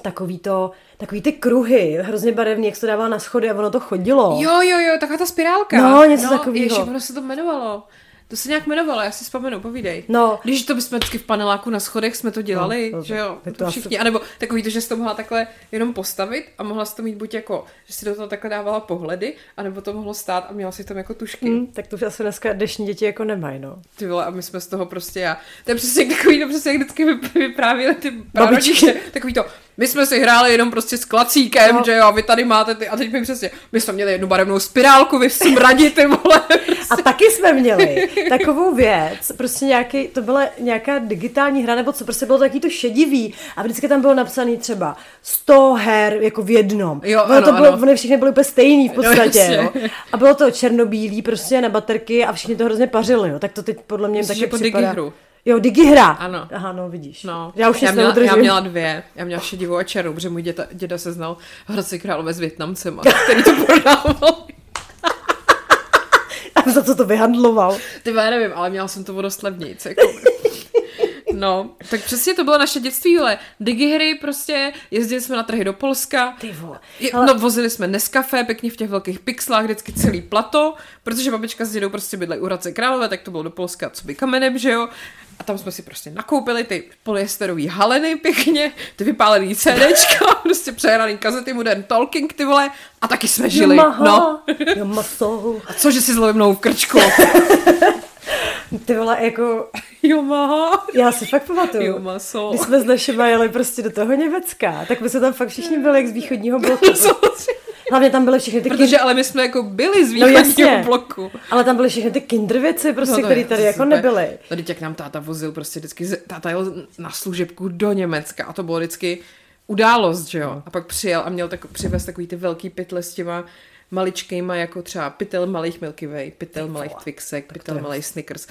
takový to, takový ty kruhy, hrozně barevný, jak se to dává na schody a ono to chodilo. Jo, jo, jo, taková ta spirálka. No, něco takovýho. Ještě, ono se to jmenovalo. To se nějak jmenovalo, já si vzpomenu, povídej. No. Když to bychom vždycky v paneláku na schodech jsme to dělali, No, no, že jo, to to asi- všichni, anebo takový to, že jsi to mohla takhle jenom postavit a mohla si to mít buď jako, že si do toho takhle dávala pohledy, anebo to mohlo stát a měla si tam jako tušky. Hm, tak to už asi dneska dnešní děti jako nemají, no. Ty vole, a my jsme z toho prostě já. To je přesně takový, to přesně jak vždycky vyp- vyprávěli ty prarodiče. Takový to, My jsme si hráli jenom prostě s klacíkem, No. že jo, a vy tady máte ty, a teď mi přesně, my jsme měli jednu barevnou spirálku, vy smradí ty vole. A taky jsme měli takovou věc, prostě nějaký, to byla nějaká digitální hra, nebo co, prostě bylo taky to šedivý a vždycky tam bylo napsaný třeba 100 her jako v jednom. Jo, ono ano, to bylo, ano. Všechny byly úplně stejný v podstatě, jasně. jo. A bylo to černobílý prostě na baterky a všichni to hrozně pařili, jo. Tak to teď podle mě Myslíš taky připadá. digihru? Jo, digihra. Ano. Aha, no vidíš. No, Já už já nic měla, já měla dvě. Já měla šedivou a černou, protože můj děda, děda se znal Hradci Králové s Větnamcema, který to prodával. A za co to vyhandloval? Ty já nevím, ale měla jsem to o dost levnějc, jako. No, tak přesně to bylo naše dětství, ale digihry prostě, jezdili jsme na trhy do Polska, Ty vole. Ale- No, vozili jsme Nescafé pěkně v těch velkých pixlách, vždycky celý plato, protože babička s dědou prostě bydlejí u Hradce Králové, tak to bylo do Polska, co by kamenem, že jo. A tam jsme si prostě nakoupili ty polyesterové haleny pěkně, ty vypálený CDčka, prostě přehraný kazety Modern Talking, ty vole, a taky jsme žili. Yamaha, No. Yamaso. A cože si zlomil mnou v krčku? Ty vole, jako, jo, maha. já si fakt pamatuju. Jo, maso. Když jsme s našima jeli prostě do toho Německa, tak my jsme tam fakt všichni byli jak z východního bloku. Hlavně tam byly všechny ty Protože ale my jsme jako byli z No východního jasně. bloku. Ale tam byly všechny ty kinder věci, prostě, No které tady jako super. nebyly. Tady jak nám táta vozil prostě vždycky, z- táta jel na služebku do Německa a to bylo vždycky událost, že jo. A pak přijel a měl tak, přivez takový ty velký pytle s těma maličkejma, jako třeba pytel malých Milky Way, pytel malých Twixek, pytel malých Snickers.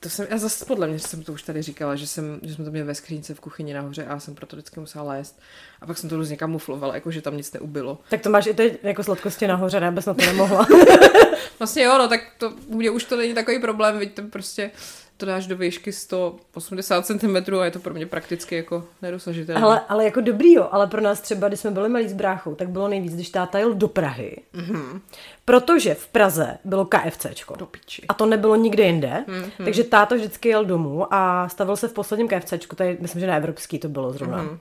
To jsem, já zase podle mě, že jsem to už tady říkala, že, jsem, že jsme to měli ve skřínce v kuchyni nahoře a já jsem proto vždycky musela lézt. A pak jsem to různě kamuflovala, jako že tam nic neubylo. Tak to máš i teď jako sladkosti nahoře, ne? Bez na to nemohla. Vlastně jo, no tak to, mě už to není takový problém, vidíte, prostě to dáš do výšky 180 cm a je to pro mě prakticky jako nedosažitelné. ale, ale jako dobrý jo, ale pro nás třeba, když jsme byli malí s bráchou, tak bylo nejvíc, když táta jel do Prahy. Mm-hmm. Protože v Praze bylo KFCčko. Do piči. A to nebylo nikde jinde, mm-hmm. takže táta vždycky jel domů a stavil se v posledním KFCčku, tady myslím, že na evropský to bylo zrovna. Mm-hmm.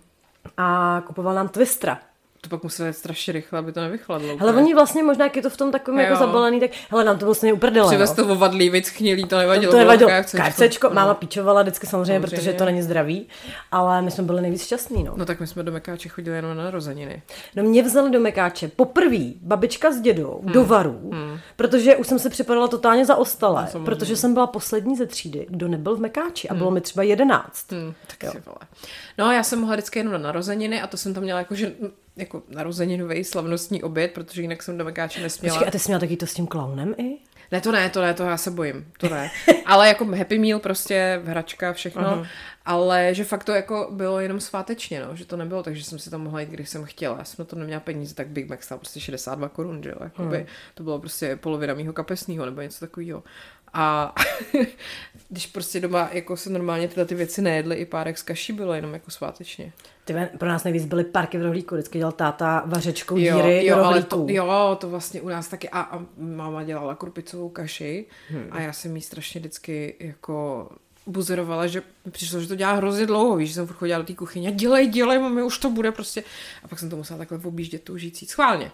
A kupoval nám Twistra. To pak muselo jít strašně rychle, aby to nevychladlo. Úplně. oni vlastně možná, jak je to v tom takovém jako Jo. zabalený, tak hele, nám to bylo stejně uprdele. Přivez jo. to ovadlý, víc chnilý, to nevadilo. To nevadilo. bylo KFCčko. KFCčko, No. máma píčovala vždycky samozřejmě, Samozřejmě. protože to není zdravý, ale my jsme byli nejvíc šťastní, no. No tak my jsme do Mekáče chodili jenom na narozeniny. No mě vzali do Mekáče poprvé babička s dědou Hmm. do varů, protože už jsem se připadala totálně zaostalé, No, protože jsem byla poslední ze třídy, kdo nebyl v Mekáči a bylo mi třeba jedenáct. Hmm, tak vole. No já jsem mohla vždycky jenom na narozeniny a to jsem tam měla jako, že, jako narozeninový slavnostní oběd, protože jinak jsem do Mekáče nesměla. Počkej, a ty jsi měla taky to s tím klaunem i? Ne, to ne, to ne, to já se bojím, to ne. Ale jako Happy Meal prostě, hračka, všechno, uh-huh. ale že fakt to jako bylo jenom svátečně, no, že to nebylo, takže jsem si tam mohla jít, když jsem chtěla. Já jsem na to neměla peníze, tak Big Mac stál prostě 62 korun, že jo, jakoby, to bylo prostě polovina mýho kapesního nebo něco takového. A když prostě doma jako se normálně tyhle ty věci nejedly, i párek z kaší bylo jenom jako svátečně. Ty, pro nás nejvíc byly parky v rohlíku, vždycky dělal táta vařečkou díry jo, do ale to, jo, to vlastně u nás taky. A, a máma dělala krupicovou kaši hmm. a já jsem jí strašně vždycky jako buzerovala, že přišlo, že to dělá hrozně dlouho, víš, že jsem furt chodila do té kuchyně, dělej, dělej, mami, už to bude prostě. A pak jsem to musela takhle objíždět tou žící schválně.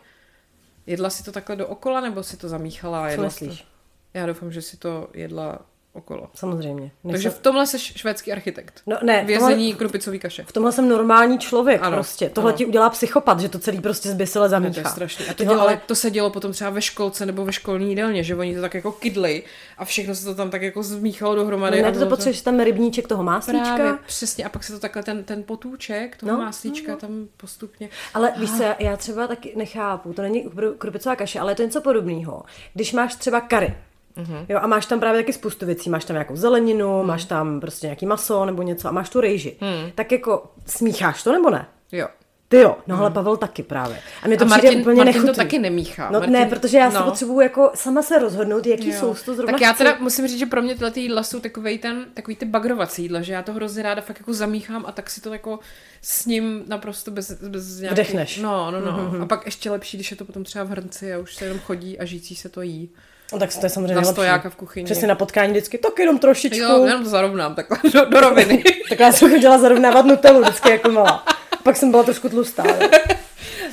Jedla si to takhle dookola, nebo si to zamíchala a Co jedla myslíš? to? Já doufám, že si to jedla okolo. Samozřejmě. Než Takže v tomhle jsi švédský architekt. No ne, v Vězení tomhle, krupicový kaše. v tomhle jsem normální člověk Ano, prostě. Tohle ano. ti udělá psychopat, že to celý prostě zbysile Ne, zamíchá. to je strašný. A to, dělo, ale to se dělo potom třeba ve školce nebo ve školní jídelně, že oni to tak jako kydli a všechno se to tam tak jako zmíchalo dohromady. No, a ne, to bylo potřebuješ tam rybníček toho máslíčka. Právě, přesně. A pak se to takhle, ten, ten potůček, toho No, no, máslíčka no, tam postupně. Ale víš co, já- třeba taky nechápu, to není kru- krupicová kaše, ale je to něco podobného. Když máš třeba kary, Mhm. Jo, a máš tam právě taky spoustu věcí. Máš tam nějakou zeleninu, máš tam prostě nějaký maso nebo něco a máš tu rejži. Mhm. Tak jako smícháš to nebo ne? Jo. Ty jo, no ale Pavel taky právě. A mě to Mhm. A přijde Martin, úplně Martin to nechutný. taky nemíchá. No Martin, ne, protože já no. potřebuju jako sama se rozhodnout, jaký Jo. sousto zrovna Tak já chci. teda musím říct, že pro mě tyhle ty jídla jsou takový ten, takový ty bagrovací jídla, že já to hrozně ráda fakt jako zamíchám a tak si to jako s ním naprosto bez, bez nějakých... Vdechneš. No, no, no. Mm-hmm. A pak ještě lepší, když je to potom třeba v hrnci a už se jenom chodí a žijící se to jí. No tak to je samozřejmě Na stojáka v kuchyni. Přesně na potkání vždycky, tak jenom trošičku. Jo, jenom to zarovnám takhle do, do roviny. Tak já jsem chodila zarovnávat Nutellu vždycky jako malá. Pak jsem byla trošku tlustá. jo.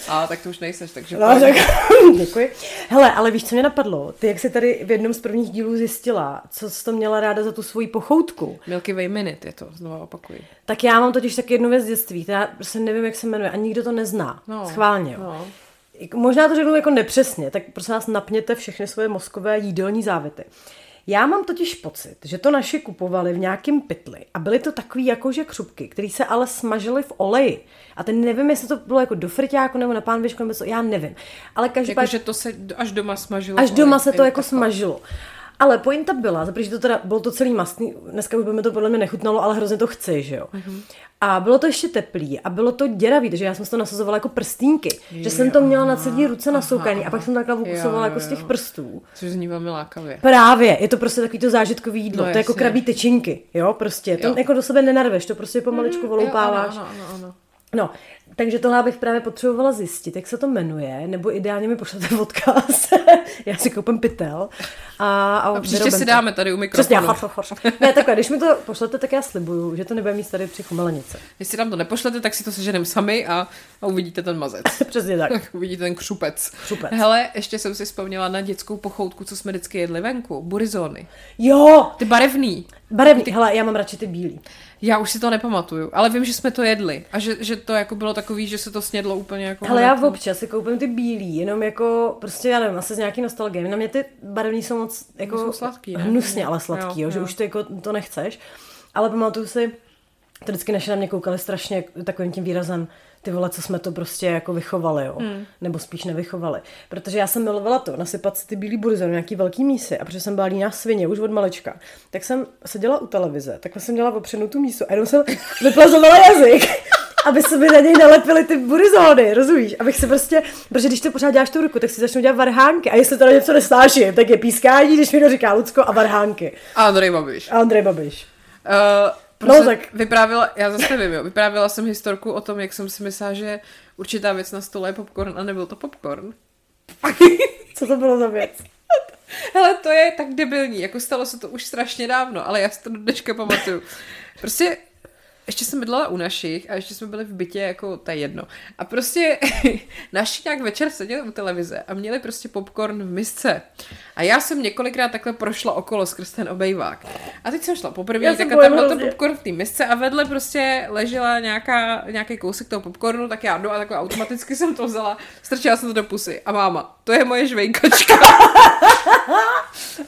A tak to už nejseš, takže... No, tak, děkuji. Hele, ale víš, co mě napadlo? Ty, jak jsi tady v jednom z prvních dílů zjistila, co jsi to měla ráda za tu svoji pochoutku, Milky Way Minute je to, znovu opakuji. tak já mám totiž taky jednu věc z dětství, která se nevím, jak se jmenuje a nikdo to nezná. No, Schválně, jo. No. Jako, Možná to řeknu jako nepřesně, tak prosím vás napněte všechny svoje mozkové jídelní závity. Já mám totiž pocit, že to naši kupovali v nějakém pytli a byly to takový jakože křupky, které se ale smažily v oleji. A ten nevím, jestli to bylo jako do friťáku nebo na pánvičku nebo co, já nevím. Ale každopádně... Jakože to se až doma smažilo. Až doma se to jako smažilo. Ale pointa byla, za že to teda bylo to celý mastný, dneska už by mi to podle mě nechutnalo, ale hrozně to chci, že jo. Mhm. A bylo to ještě teplý a bylo to děravý, takže já jsem to nasazovala jako prstínky. že jsem to měla na celý ruce nasoukaný a pak jsem takhle ukusovala Jo, jako z těch jo. prstů. Což zní velmi lákavě. Právě, je to prostě takový to zážitkový jídlo, No, to je jako krabí tyčinky, jo, prostě, to Jo. jako do sebe nenarveš, to prostě pomaličku voloupáváš. Jo, ano, ano, ano, ano. No, takže tohle bych právě potřebovala zjistit, jak se to jmenuje, nebo ideálně mi pošlete odkaz. Já si koupím pytel. A, a, A příště si to. dáme tady u Přesně, mikrofonu. horš, horš. Ne, takhle, když mi to pošlete, tak já slibuju, že to nebude mít tady při chumelenice. Jestli nám to nepošlete, tak si to seženeme sami a, a uvidíte ten mazec. Přesně tak. Tak uvidíte ten křupec. Křupec. Hele, ještě jsem si vzpomněla na dětskou pochoutku, co jsme vždycky jedli venku. Burizony. Jo, Ty barevný. Barevný. Hele, já mám radši ty bílý. Já už si to nepamatuju, ale vím, že jsme to jedli a že, že to jako bylo takový, že se to snědlo úplně jako... Hele, já občas si koupím ty bílý, jenom jako, prostě já nevím, asi z nějaký nostalgie. Na mě ty barevný jsou moc jako Jsou sladký, ne? hnusně, ale sladký, jo, Jo, že jo. už to jako to nechceš. Ale pamatuju si, to vždycky naše na mě koukali strašně takovým tím výrazem, ty vole, co jsme to prostě jako vychovali, jo. Hmm. Nebo spíš nevychovali. Protože já jsem milovala to, nasypat si ty bílý burzony, nějaký velký mísy. A protože jsem byla líná svině už od malička, tak jsem seděla u televize, takhle jsem měla opřenou tu mísu a jenom jsem vyplazovala jazyk. aby se mi na něj nalepily ty burizóny, rozumíš? Abych se prostě, protože když to pořád děláš tu ruku, tak si začnou dělat varhánky. A jestli teda něco nesnáším, tak je pískání, když mi to říká Lucko a varhánky. A Andrej Babiš. A Andrej Babiš. Uh, prostě tak- Vyprávěla, já zase nevím, jo, vyprávěla jsem historku o tom, jak jsem si myslela, že určitá věc na stole je popcorn a nebyl to popcorn. Co to bylo za věc? Hele, to je tak debilní, jako stalo se to už strašně dávno, ale já si to do dneška pamatuju. Prostě ještě jsem bydlela u našich a ještě jsme byli v bytě, jako to je jedno. A prostě naši nějak večer seděli u televize a měli prostě popcorn v misce. A já jsem několikrát takhle prošla okolo skrz ten obejvák. A teď jsem šla poprvé, Já tak a tam byl ten popcorn v té misce a vedle prostě ležela nějaká, nějaký kousek toho popcornu, tak já jdu a takhle automaticky jsem to vzala, strčila jsem to do pusy. A máma, to je moje žvejkačka.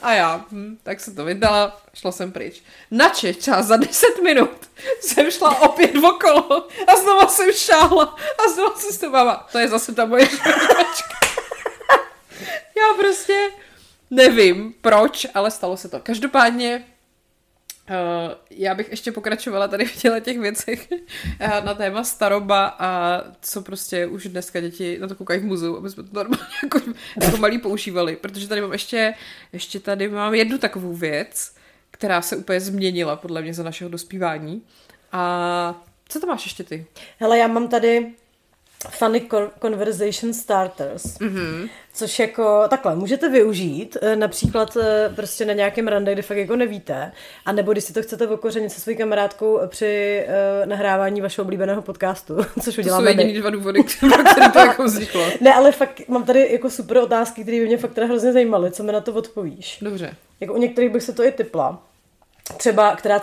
A já, hm, tak jsem to vydala, šla jsem pryč. Načež třeba za 10 minut jsem šla opět okolo a znova jsem šáhla a znova jsem to mama, to je zase ta moje žvejkačka. Já prostě nevím proč, ale stalo se to. Každopádně já bych ještě pokračovala tady v těle těch věcech uh, na téma staroba a co prostě už dneska děti na to koukají v muzeu, aby jsme to normálně jako, jako malí používali, protože tady mám ještě, ještě tady mám jednu takovou věc, která se úplně změnila podle mě za našeho dospívání. A co to máš ještě ty? Hele, já mám tady funny con- conversation starters, mm-hmm. což jako takhle můžete využít, eh, například eh, prostě na nějakém rande, kde fakt jako nevíte, a nebo když si to chcete okořenit se svojí kamarádkou při uh, nahrávání vašeho oblíbeného podcastu, což To jsou uděláme jediný dva důvody, které to jako vzniklo. Ne, ale fakt mám tady jako super otázky, které by mě fakt teda hrozně zajímaly, co mi na to odpovíš. Dobře. Jako u některých bych se to i typla. Třeba, která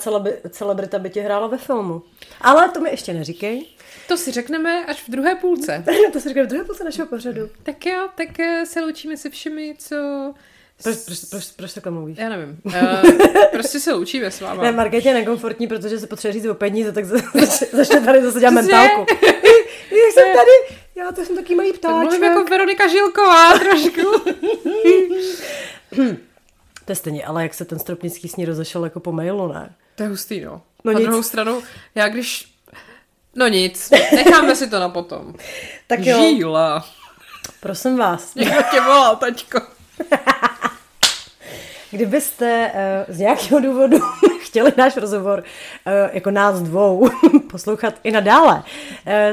celebrita by ti hrála ve filmu. Ale to mi ještě neříkej. To si řekneme až v druhé půlce. to si říkám v druhé půlce našeho pořadu. Tak jo, tak eh, se loučíme se všemi, co... Proč, proč, proč, proč takhle mluvíš? Já nevím. Uh, prostě se loučíme s váma. Ne, Markétě je nekomfortní, protože se potřebuje říct o peníze, tak za- zač- začne tady zase dělat mentálku. Jak jsem tady, já to jsem taký malý tak mluvím ptáček. jako Veronika Žilková trošku. To je stejně, ale jak se ten Stropnický s ní rozešel jako po mailu, ne? To je hustý, no. No Na nic. druhou stranu, já když... No nic, necháme si to na potom. Tak jo, Žíla. prosím vás, Někdo tě volal, taťko. kdybyste uh, z nějakého důvodu chtěli náš rozhovor uh, jako nás dvou poslouchat i nadále, uh,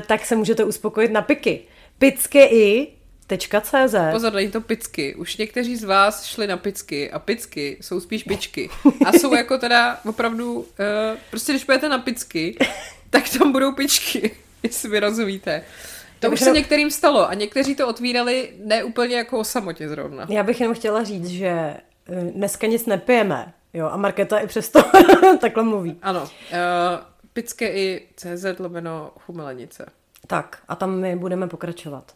tak se můžete uspokojit na piky. Picky.cz Pozor, není to picky. Už někteří z vás šli na picky a picky jsou spíš pičky. A jsou jako teda opravdu, uh, prostě když půjdete na picky, tak tam budou pičky, jestli mi rozumíte. To už se některým stalo a někteří to otvírali neúplně jako o samotě zrovna. Já bych jenom chtěla říct, že eh, dneska nic nepijeme, jo, a Markéta i přesto takhle mluví. Ano, uh, pické i CZ lomeno chumelenice. Tak, a tam my budeme pokračovat.